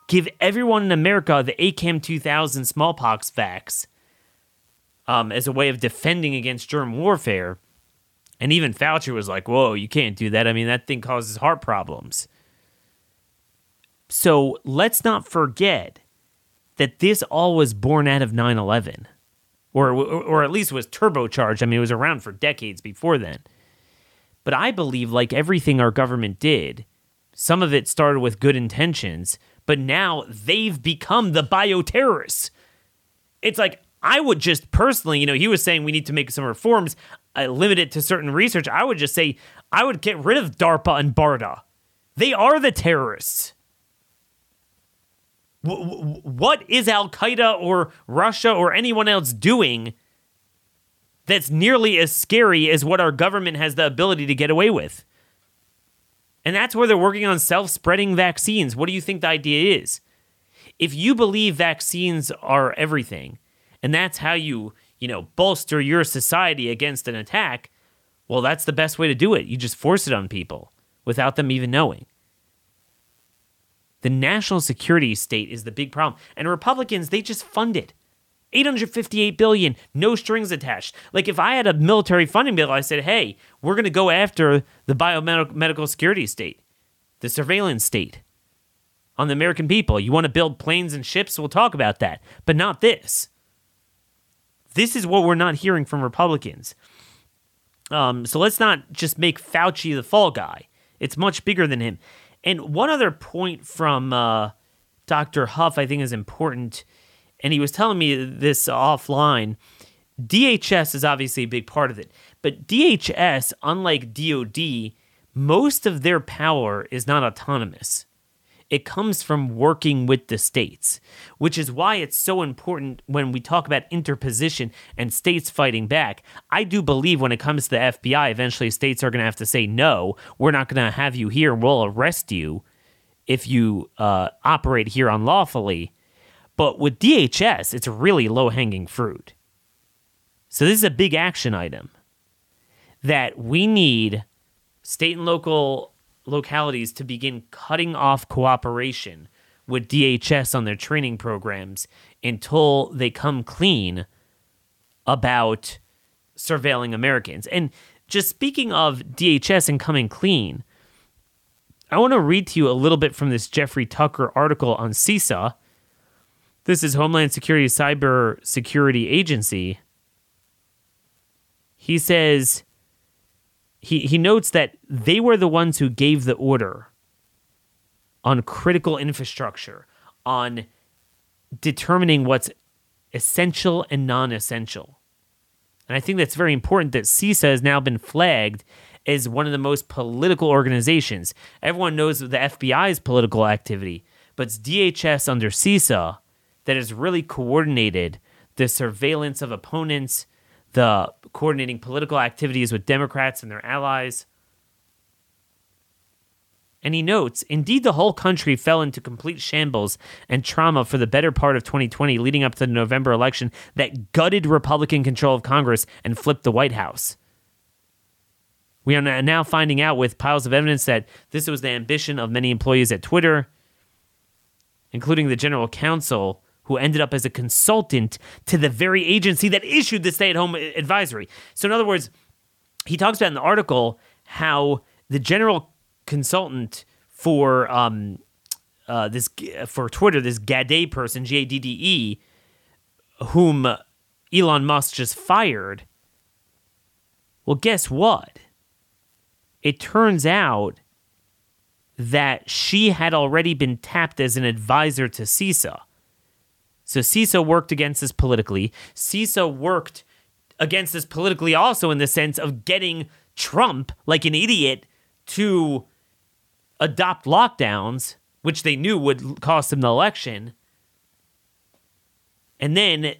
B: give everyone in America the ACAM 2000 smallpox vax um, as a way of defending against germ warfare. And even Fauci was like, whoa, you can't do that. I mean, that thing causes heart problems. So let's not forget that this all was born out of 9 11, or, or at least was turbocharged. I mean, it was around for decades before then. But I believe, like everything our government did, some of it started with good intentions, but now they've become the bioterrorists. It's like, I would just personally, you know, he was saying we need to make some reforms, uh, limit it to certain research. I would just say I would get rid of DARPA and BARDA. They are the terrorists. W- what is Al Qaeda or Russia or anyone else doing that's nearly as scary as what our government has the ability to get away with? And that's where they're working on self spreading vaccines. What do you think the idea is? If you believe vaccines are everything, and that's how you, you know, bolster your society against an attack, well, that's the best way to do it. You just force it on people without them even knowing. The national security state is the big problem. And Republicans, they just fund it. 858 billion, no strings attached. Like if I had a military funding bill, I said, "Hey, we're going to go after the biomedical security state, the surveillance state on the American people. You want to build planes and ships? We'll talk about that, but not this. This is what we're not hearing from Republicans. Um, so let's not just make Fauci the fall guy. It's much bigger than him. And one other point from uh, Dr. Huff I think is important, and he was telling me this offline. DHS is obviously a big part of it, but DHS, unlike DOD, most of their power is not autonomous it comes from working with the states, which is why it's so important when we talk about interposition and states fighting back. I do believe when it comes to the FBI, eventually states are going to have to say, no, we're not going to have you here. We'll arrest you if you uh, operate here unlawfully. But with DHS, it's really low hanging fruit. So this is a big action item that we need state and local localities to begin cutting off cooperation with DHS on their training programs until they come clean about surveilling Americans. And just speaking of DHS and coming clean, I want to read to you a little bit from this Jeffrey Tucker article on CISA. This is Homeland Security Cyber Security Agency. He says he, he notes that they were the ones who gave the order on critical infrastructure, on determining what's essential and non essential. And I think that's very important that CISA has now been flagged as one of the most political organizations. Everyone knows the FBI's political activity, but it's DHS under CISA that has really coordinated the surveillance of opponents, the coordinating political activities with Democrats and their allies. And he notes, indeed, the whole country fell into complete shambles and trauma for the better part of 2020, leading up to the November election that gutted Republican control of Congress and flipped the White House. We are now finding out with piles of evidence that this was the ambition of many employees at Twitter, including the general counsel, who ended up as a consultant to the very agency that issued the stay at home advisory. So, in other words, he talks about in the article how the general consultant for um, uh, this for Twitter, this Gadde person, G A D D E, whom Elon Musk just fired. Well, guess what? It turns out that she had already been tapped as an advisor to CISA. So CISA worked against this politically. CISA worked against this politically also in the sense of getting Trump, like an idiot, to adopt lockdowns, which they knew would cost him the election. And then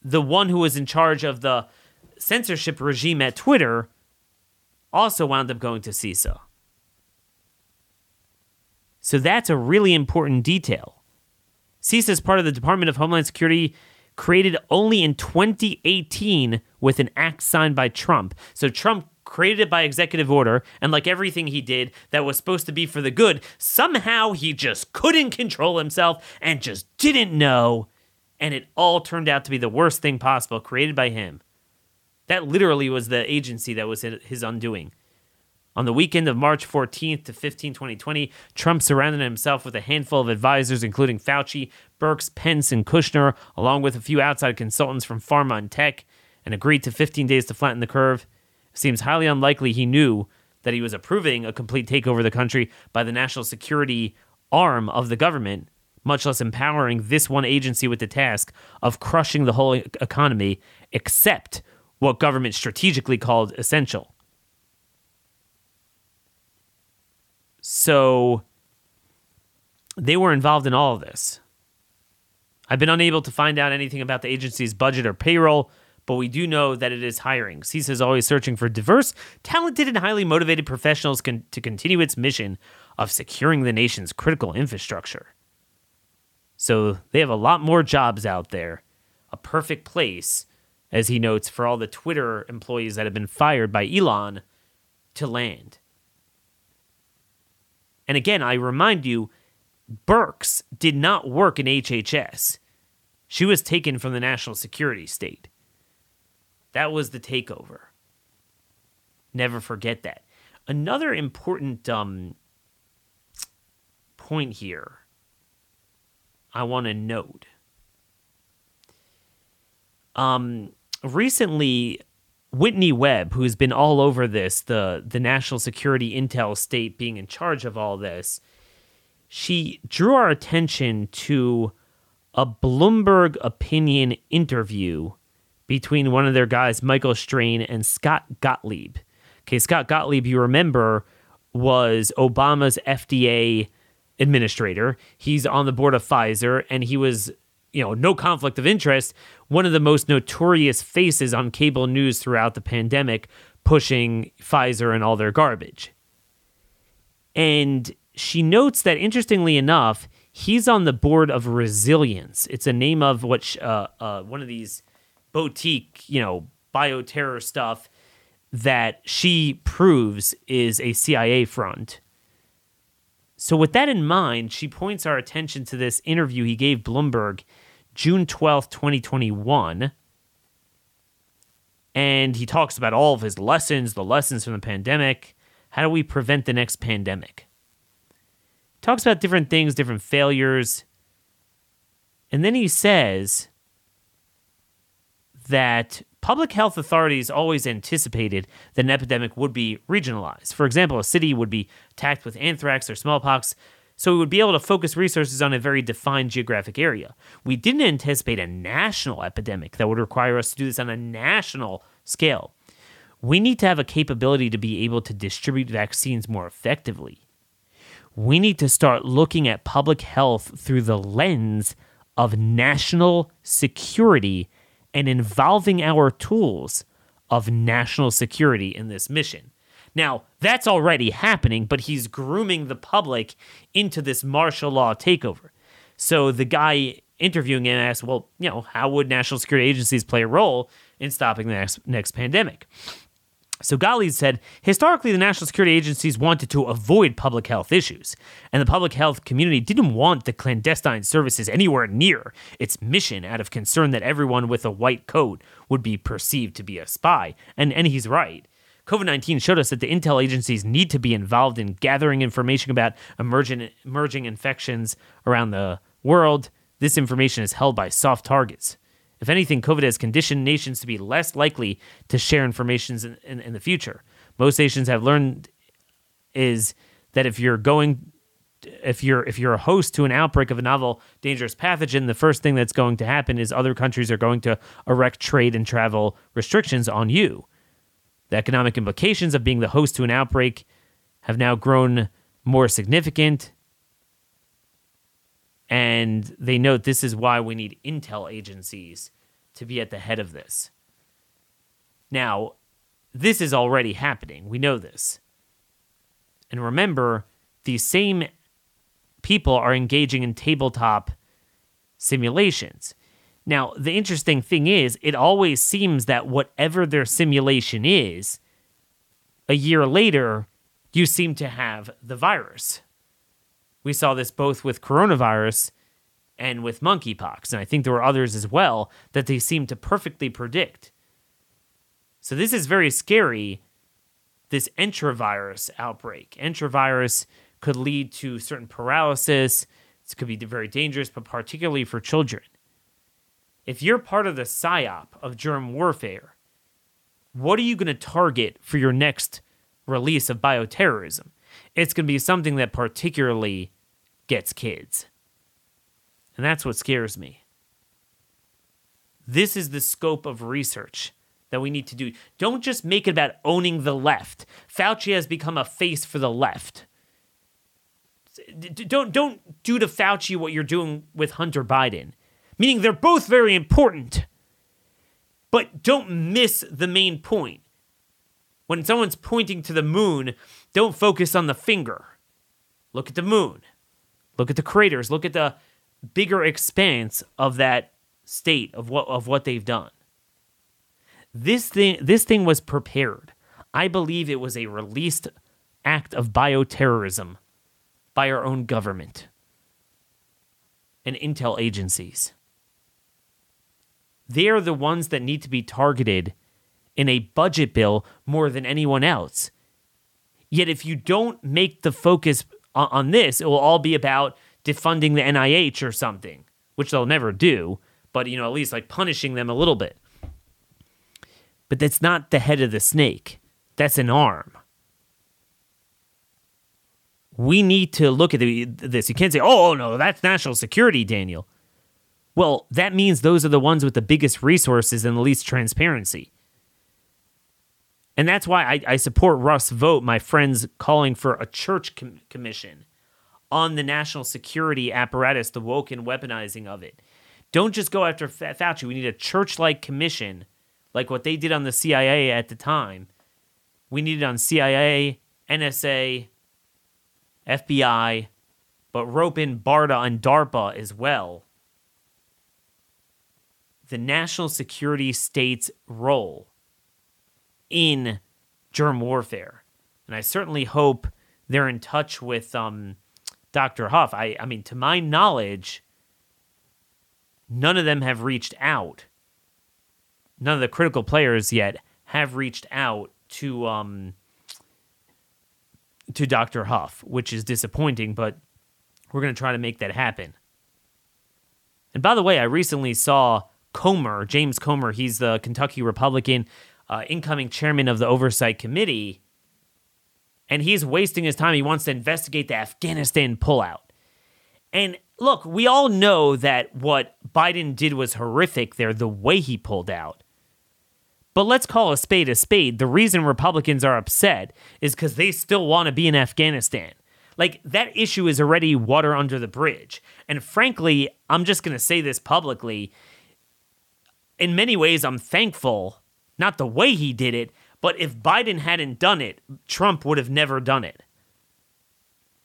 B: the one who was in charge of the censorship regime at Twitter also wound up going to CISA. So that's a really important detail. CISA is part of the Department of Homeland Security, created only in 2018 with an act signed by Trump. So Trump created it by executive order, and like everything he did that was supposed to be for the good, somehow he just couldn't control himself and just didn't know. And it all turned out to be the worst thing possible created by him. That literally was the agency that was his undoing. On the weekend of March 14th to 15, 2020, Trump surrounded himself with a handful of advisors, including Fauci, Birx, Pence, and Kushner, along with a few outside consultants from pharma and tech, and agreed to 15 days to flatten the curve. It seems highly unlikely he knew that he was approving a complete takeover of the country by the national security arm of the government, much less empowering this one agency with the task of crushing the whole economy, except what government strategically called essential. So they were involved in all of this. I've been unable to find out anything about the agency's budget or payroll, but we do know that it is hiring. CISA is always searching for diverse, talented, and highly motivated professionals con- to continue its mission of securing the nation's critical infrastructure. So they have a lot more jobs out there. A perfect place, as he notes, for all the Twitter employees that have been fired by Elon to land. And again, I remind you, Birx did not work in HHS. She was taken from the national security state. That was the takeover. Never forget that. Another important um, point here I want to note. Um, recently, Whitney Webb, who's been all over this, the the national security intel state being in charge of all this, she drew our attention to a Bloomberg opinion interview between one of their guys, Michael Strain, and Scott Gottlieb. Okay, Scott Gottlieb, you remember, was Obama's FDA administrator. He's on the board of Pfizer, and he was, you know, no conflict of interest, one of the most notorious faces on cable news throughout the pandemic, pushing Pfizer and all their garbage. And she notes that, interestingly enough, he's on the board of Resilience. It's a name of what uh, uh, one of these boutique, you know, bioterror stuff that she proves is a CIA front. So, with that in mind, she points our attention to this interview he gave Bloomberg June 12th, 2021. And he talks about all of his lessons, the lessons from the pandemic. How do we prevent the next pandemic? Talks about different things, different failures. And then he says that public health authorities always anticipated that an epidemic would be regionalized. For example, a city would be attacked with anthrax or smallpox, so we would be able to focus resources on a very defined geographic area. We didn't anticipate a national epidemic that would require us to do this on a national scale. We need to have a capability to be able to distribute vaccines more effectively. We need to start looking at public health through the lens of national security and involving our tools of national security in this mission. Now, that's already happening, but he's grooming the public into this martial law takeover. So the guy interviewing him asked, well, you know, how would national security agencies play a role in stopping the next, next pandemic? So Gottlieb said, historically, the national security agencies wanted to avoid public health issues, and the public health community didn't want the clandestine services anywhere near its mission out of concern that everyone with a white coat would be perceived to be a spy. And, and he's right. COVID 19 showed us that the intel agencies need to be involved in gathering information about emerging, emerging infections around the world. This information is held by soft targets. If anything, COVID has conditioned nations to be less likely to share information in, in, in the future. Most nations have learned is that if you're going if you're if you're a host to an outbreak of a novel dangerous pathogen, the first thing that's going to happen is other countries are going to erect trade and travel restrictions on you. The economic implications of being the host to an outbreak have now grown more significant. And they note this is why we need intel agencies to be at the head of this. Now, this is already happening. We know this. And remember, these same people are engaging in tabletop simulations. Now, the interesting thing is, it always seems that whatever their simulation is, a year later, you seem to have the virus. We saw this both with coronavirus and with monkeypox, and I think there were others as well that they seem to perfectly predict. So this is very scary, this enterovirus outbreak. Enterovirus could lead to certain paralysis. This could be very dangerous, but particularly for children. If you're part of the psyop of germ warfare, what are you going to target for your next release of bioterrorism? it's going to be something that particularly gets kids. And that's what scares me. This is the scope of research that we need to do. Don't just make it about owning the left. Fauci has become a face for the left. Don't don't do to Fauci what you're doing with Hunter Biden. Meaning they're both very important. But don't miss the main point. When someone's pointing to the moon, don't focus on the finger. Look at the moon. Look at the craters. Look at the bigger expanse of that state of what of what they've done. This thing this thing was prepared. I believe it was a released act of bioterrorism by our own government and intel agencies. They're the ones that need to be targeted in a budget bill more than anyone else. Yet, if you don't make the focus on this, it will all be about defunding the NIH or something, which they'll never do, but you know, at least like punishing them a little bit. But that's not the head of the snake. That's an arm. We need to look at the, this. You can't say, oh, no, that's national security, Daniel. Well, that means those are the ones with the biggest resources and the least transparency. And that's why I, I support Russ Vought, my friends calling for a church com- commission on the national security apparatus, the woke and weaponizing of it. Don't just go after Fauci. We need a church like commission, like what they did on the CIA at the time. We need it on CIA, NSA, FBI, but rope in BARDA and DARPA as well. The national security state's role in germ warfare. And I certainly hope they're in touch with um, Dr. Huff. I, I mean, to my knowledge, none of them have reached out. None of the critical players yet have reached out to um, to Dr. Huff, which is disappointing, but we're going to try to make that happen. And by the way, I recently saw Comer, James Comer, he's the Kentucky Republican uh, incoming chairman of the Oversight Committee, and he's wasting his time. He wants to investigate the Afghanistan pullout. And look, we all know that what Biden did was horrific there, the way he pulled out. But let's call a spade a spade. The reason Republicans are upset is because they still want to be in Afghanistan. Like, that issue is already water under the bridge. And frankly, I'm just going to say this publicly. In many ways, I'm thankful not the way he did it, but if Biden hadn't done it, Trump would have never done it.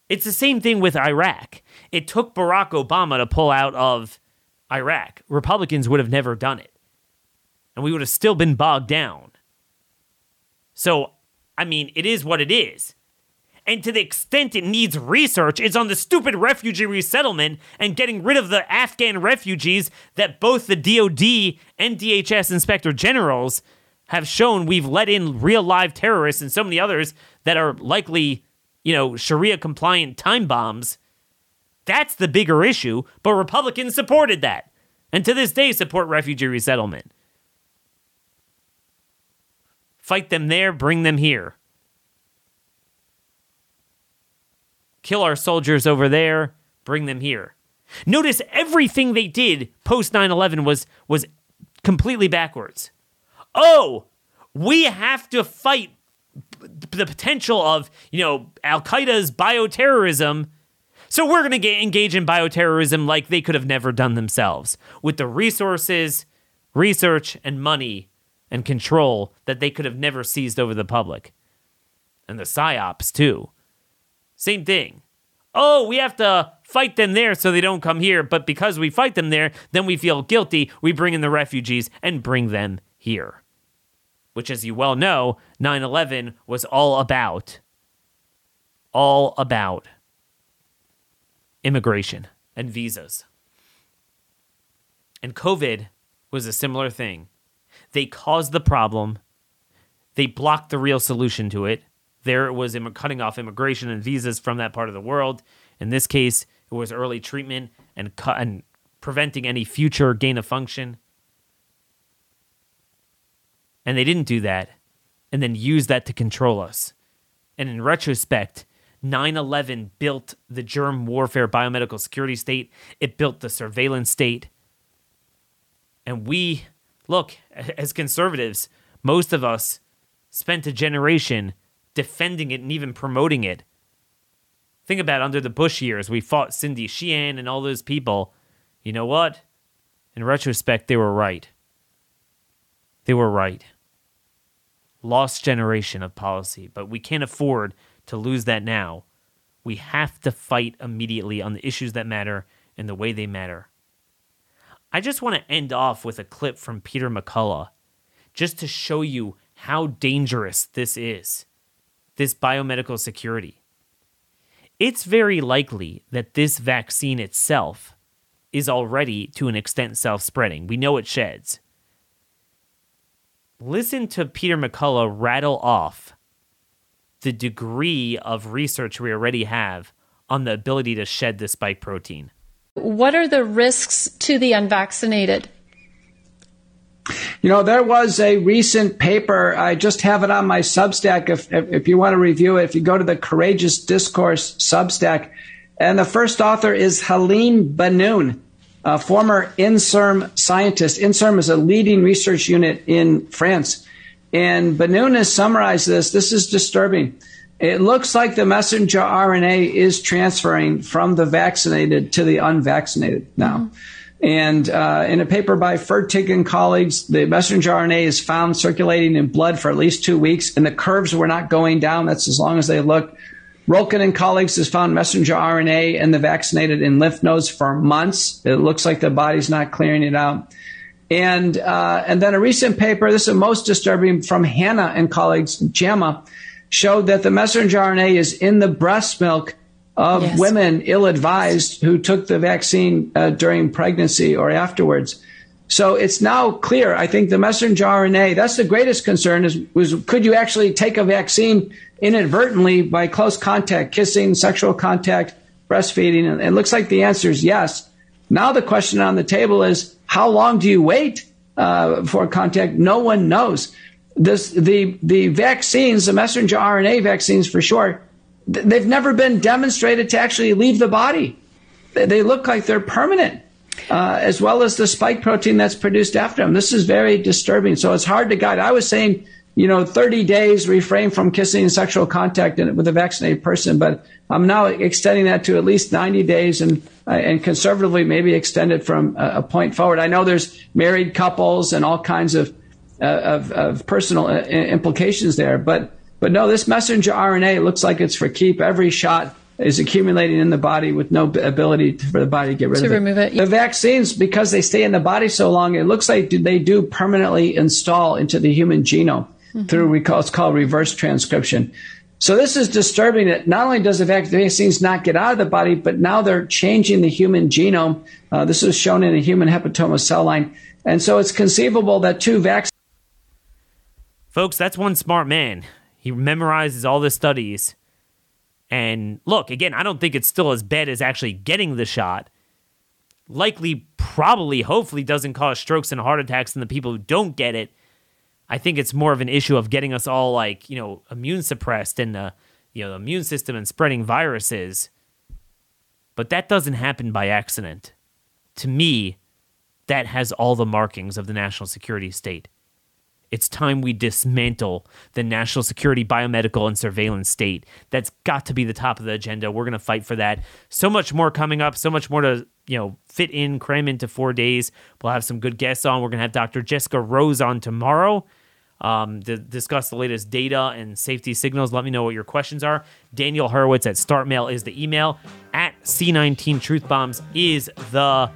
B: It's the same thing with Iraq. It took Barack Obama to pull out of Iraq. Republicans would have never done it. And we would have still been bogged down. So, I mean, it is what it is. And to the extent it needs research, it's on the stupid refugee resettlement and getting rid of the Afghan refugees that both the DoD and DHS inspector generals have shown we've let in real live terrorists and so many others that are likely, you know, Sharia compliant time bombs. That's the bigger issue, but Republicans supported that. And to this day support refugee resettlement. Fight them there, bring them here. Kill our soldiers over there, bring them here. Notice everything they did post 9/11 was was completely backwards oh, we have to fight the potential of, you know, Al Qaeda's bioterrorism. So we're going to engage in bioterrorism like they could have never done themselves with the resources, research, and money and control that they could have never seized over the public. And the psyops, too. Same thing. Oh, we have to fight them there so they don't come here, but because we fight them there, then we feel guilty. We bring in the refugees and bring them here which, as you well know, 9 11 was all about, all about immigration and visas. And COVID was a similar thing. They caused the problem, they blocked the real solution to it. There it was cutting off immigration and visas from that part of the world. In this case, it was early treatment and, cu- and preventing any future gain of function and they didn't do that and then use that to control us. And in retrospect, 9 11 built the germ warfare biomedical security state, it built the surveillance state. And we, look, as conservatives, most of us spent a generation defending it and even promoting it. Think about under the Bush years, we fought Cindy Sheehan and all those people. You know what? In retrospect, they were right. They were right. Lost generation of policy, but we can't afford to lose that now. We have to fight immediately on the issues that matter and the way they matter. I just want to end off with a clip from Peter McCullough just to show you how dangerous this is this biomedical security. It's very likely that this vaccine itself is already, to an extent, self spreading. We know it sheds. Listen to Peter McCullough rattle off the degree of research we already have on the ability to shed the spike protein.
D: What are the risks to the unvaccinated?
E: You know, there was a recent paper. I just have it on my Substack. If, if, if you want to review it, if you go to the Courageous Discourse Substack, and the first author is Helene Banoun, a former INSERM scientist. INSERM is a leading research unit in France. And Banoun has summarized this. This is disturbing. It looks like the messenger RNA is transferring from the vaccinated to the unvaccinated now. Mm-hmm. And uh, in a paper by Fertig and colleagues, the messenger RNA is found circulating in blood for at least two weeks, and the curves were not going down. That's as long as they looked. Röltgen and colleagues has found messenger RNA in the vaccinated in lymph nodes for months. It looks like the body's not clearing it out. And uh, and then a recent paper, this is most disturbing, from Hanna and colleagues, JAMA, showed that the messenger RNA is in the breast milk of yes. women ill-advised who took the vaccine uh, during pregnancy or afterwards. So it's now clear. I think the messenger RNA, that's the greatest concern is, was could you actually take a vaccine inadvertently by close contact, kissing, sexual contact, breastfeeding? And it looks like the answer is yes. Now the question on the table is how long do you wait uh, for contact? No one knows. This, the, the vaccines, the messenger RNA vaccines for sure, they've never been demonstrated to actually leave the body. They look like they're permanent, uh, as well as the spike protein that's produced after them. This is very disturbing. So it's hard to guide. I was saying, you know, 30 days refrain from kissing and sexual contact with a vaccinated person, but I'm now extending that to at least 90 days and uh, and conservatively maybe extend it from a, a, point forward. I know there's married couples and all kinds of uh, of, of, personal uh, implications there, but but no, this messenger RNA looks like it's for keep. Every shot is accumulating in the body with no ability to, for the body to get rid
D: to
E: of it.
D: remove it.
E: The vaccines, because they stay in the body so long, it looks like they do permanently install into the human genome mm-hmm. through what's called reverse transcription. So this is disturbing that not only does the vaccines not get out of the body, but now they're changing the human genome. Uh, this was shown in a human hepatoma cell line. And so it's conceivable that two vaccines.
B: Folks, that's one smart man. He memorizes all the studies. And look, again, I don't think it's still as bad as actually getting the shot. Likely, probably, hopefully, doesn't cause strokes and heart attacks in the people who don't get it. I think it's more of an issue of getting us all like, you know, immune suppressed and the, you know, the immune system and spreading viruses. But that doesn't happen by accident. To me, that has all the markings of the national security state. It's time we dismantle the national security, biomedical, and surveillance state. That's got to be the top of the agenda. We're going to fight for that. So much more coming up. So much more to you know fit in, cram into four days. We'll have some good guests on. We're going to have Dr. Jessica Rose on tomorrow um, to discuss the latest data and safety signals. Let me know what your questions are. Daniel Horowitz at StartMail is the email. At C19 Truth Bombs is the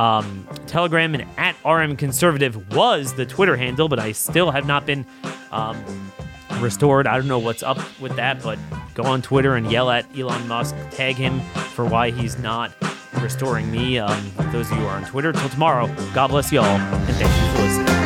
B: um, Telegram and at RM Conservative was the Twitter handle, but I still have not been um, restored. I don't know what's up with that, but go on Twitter and yell at Elon Musk, tag him for why he's not restoring me. Um, those of you who are on Twitter, till tomorrow, God bless you all, and thank you for listening.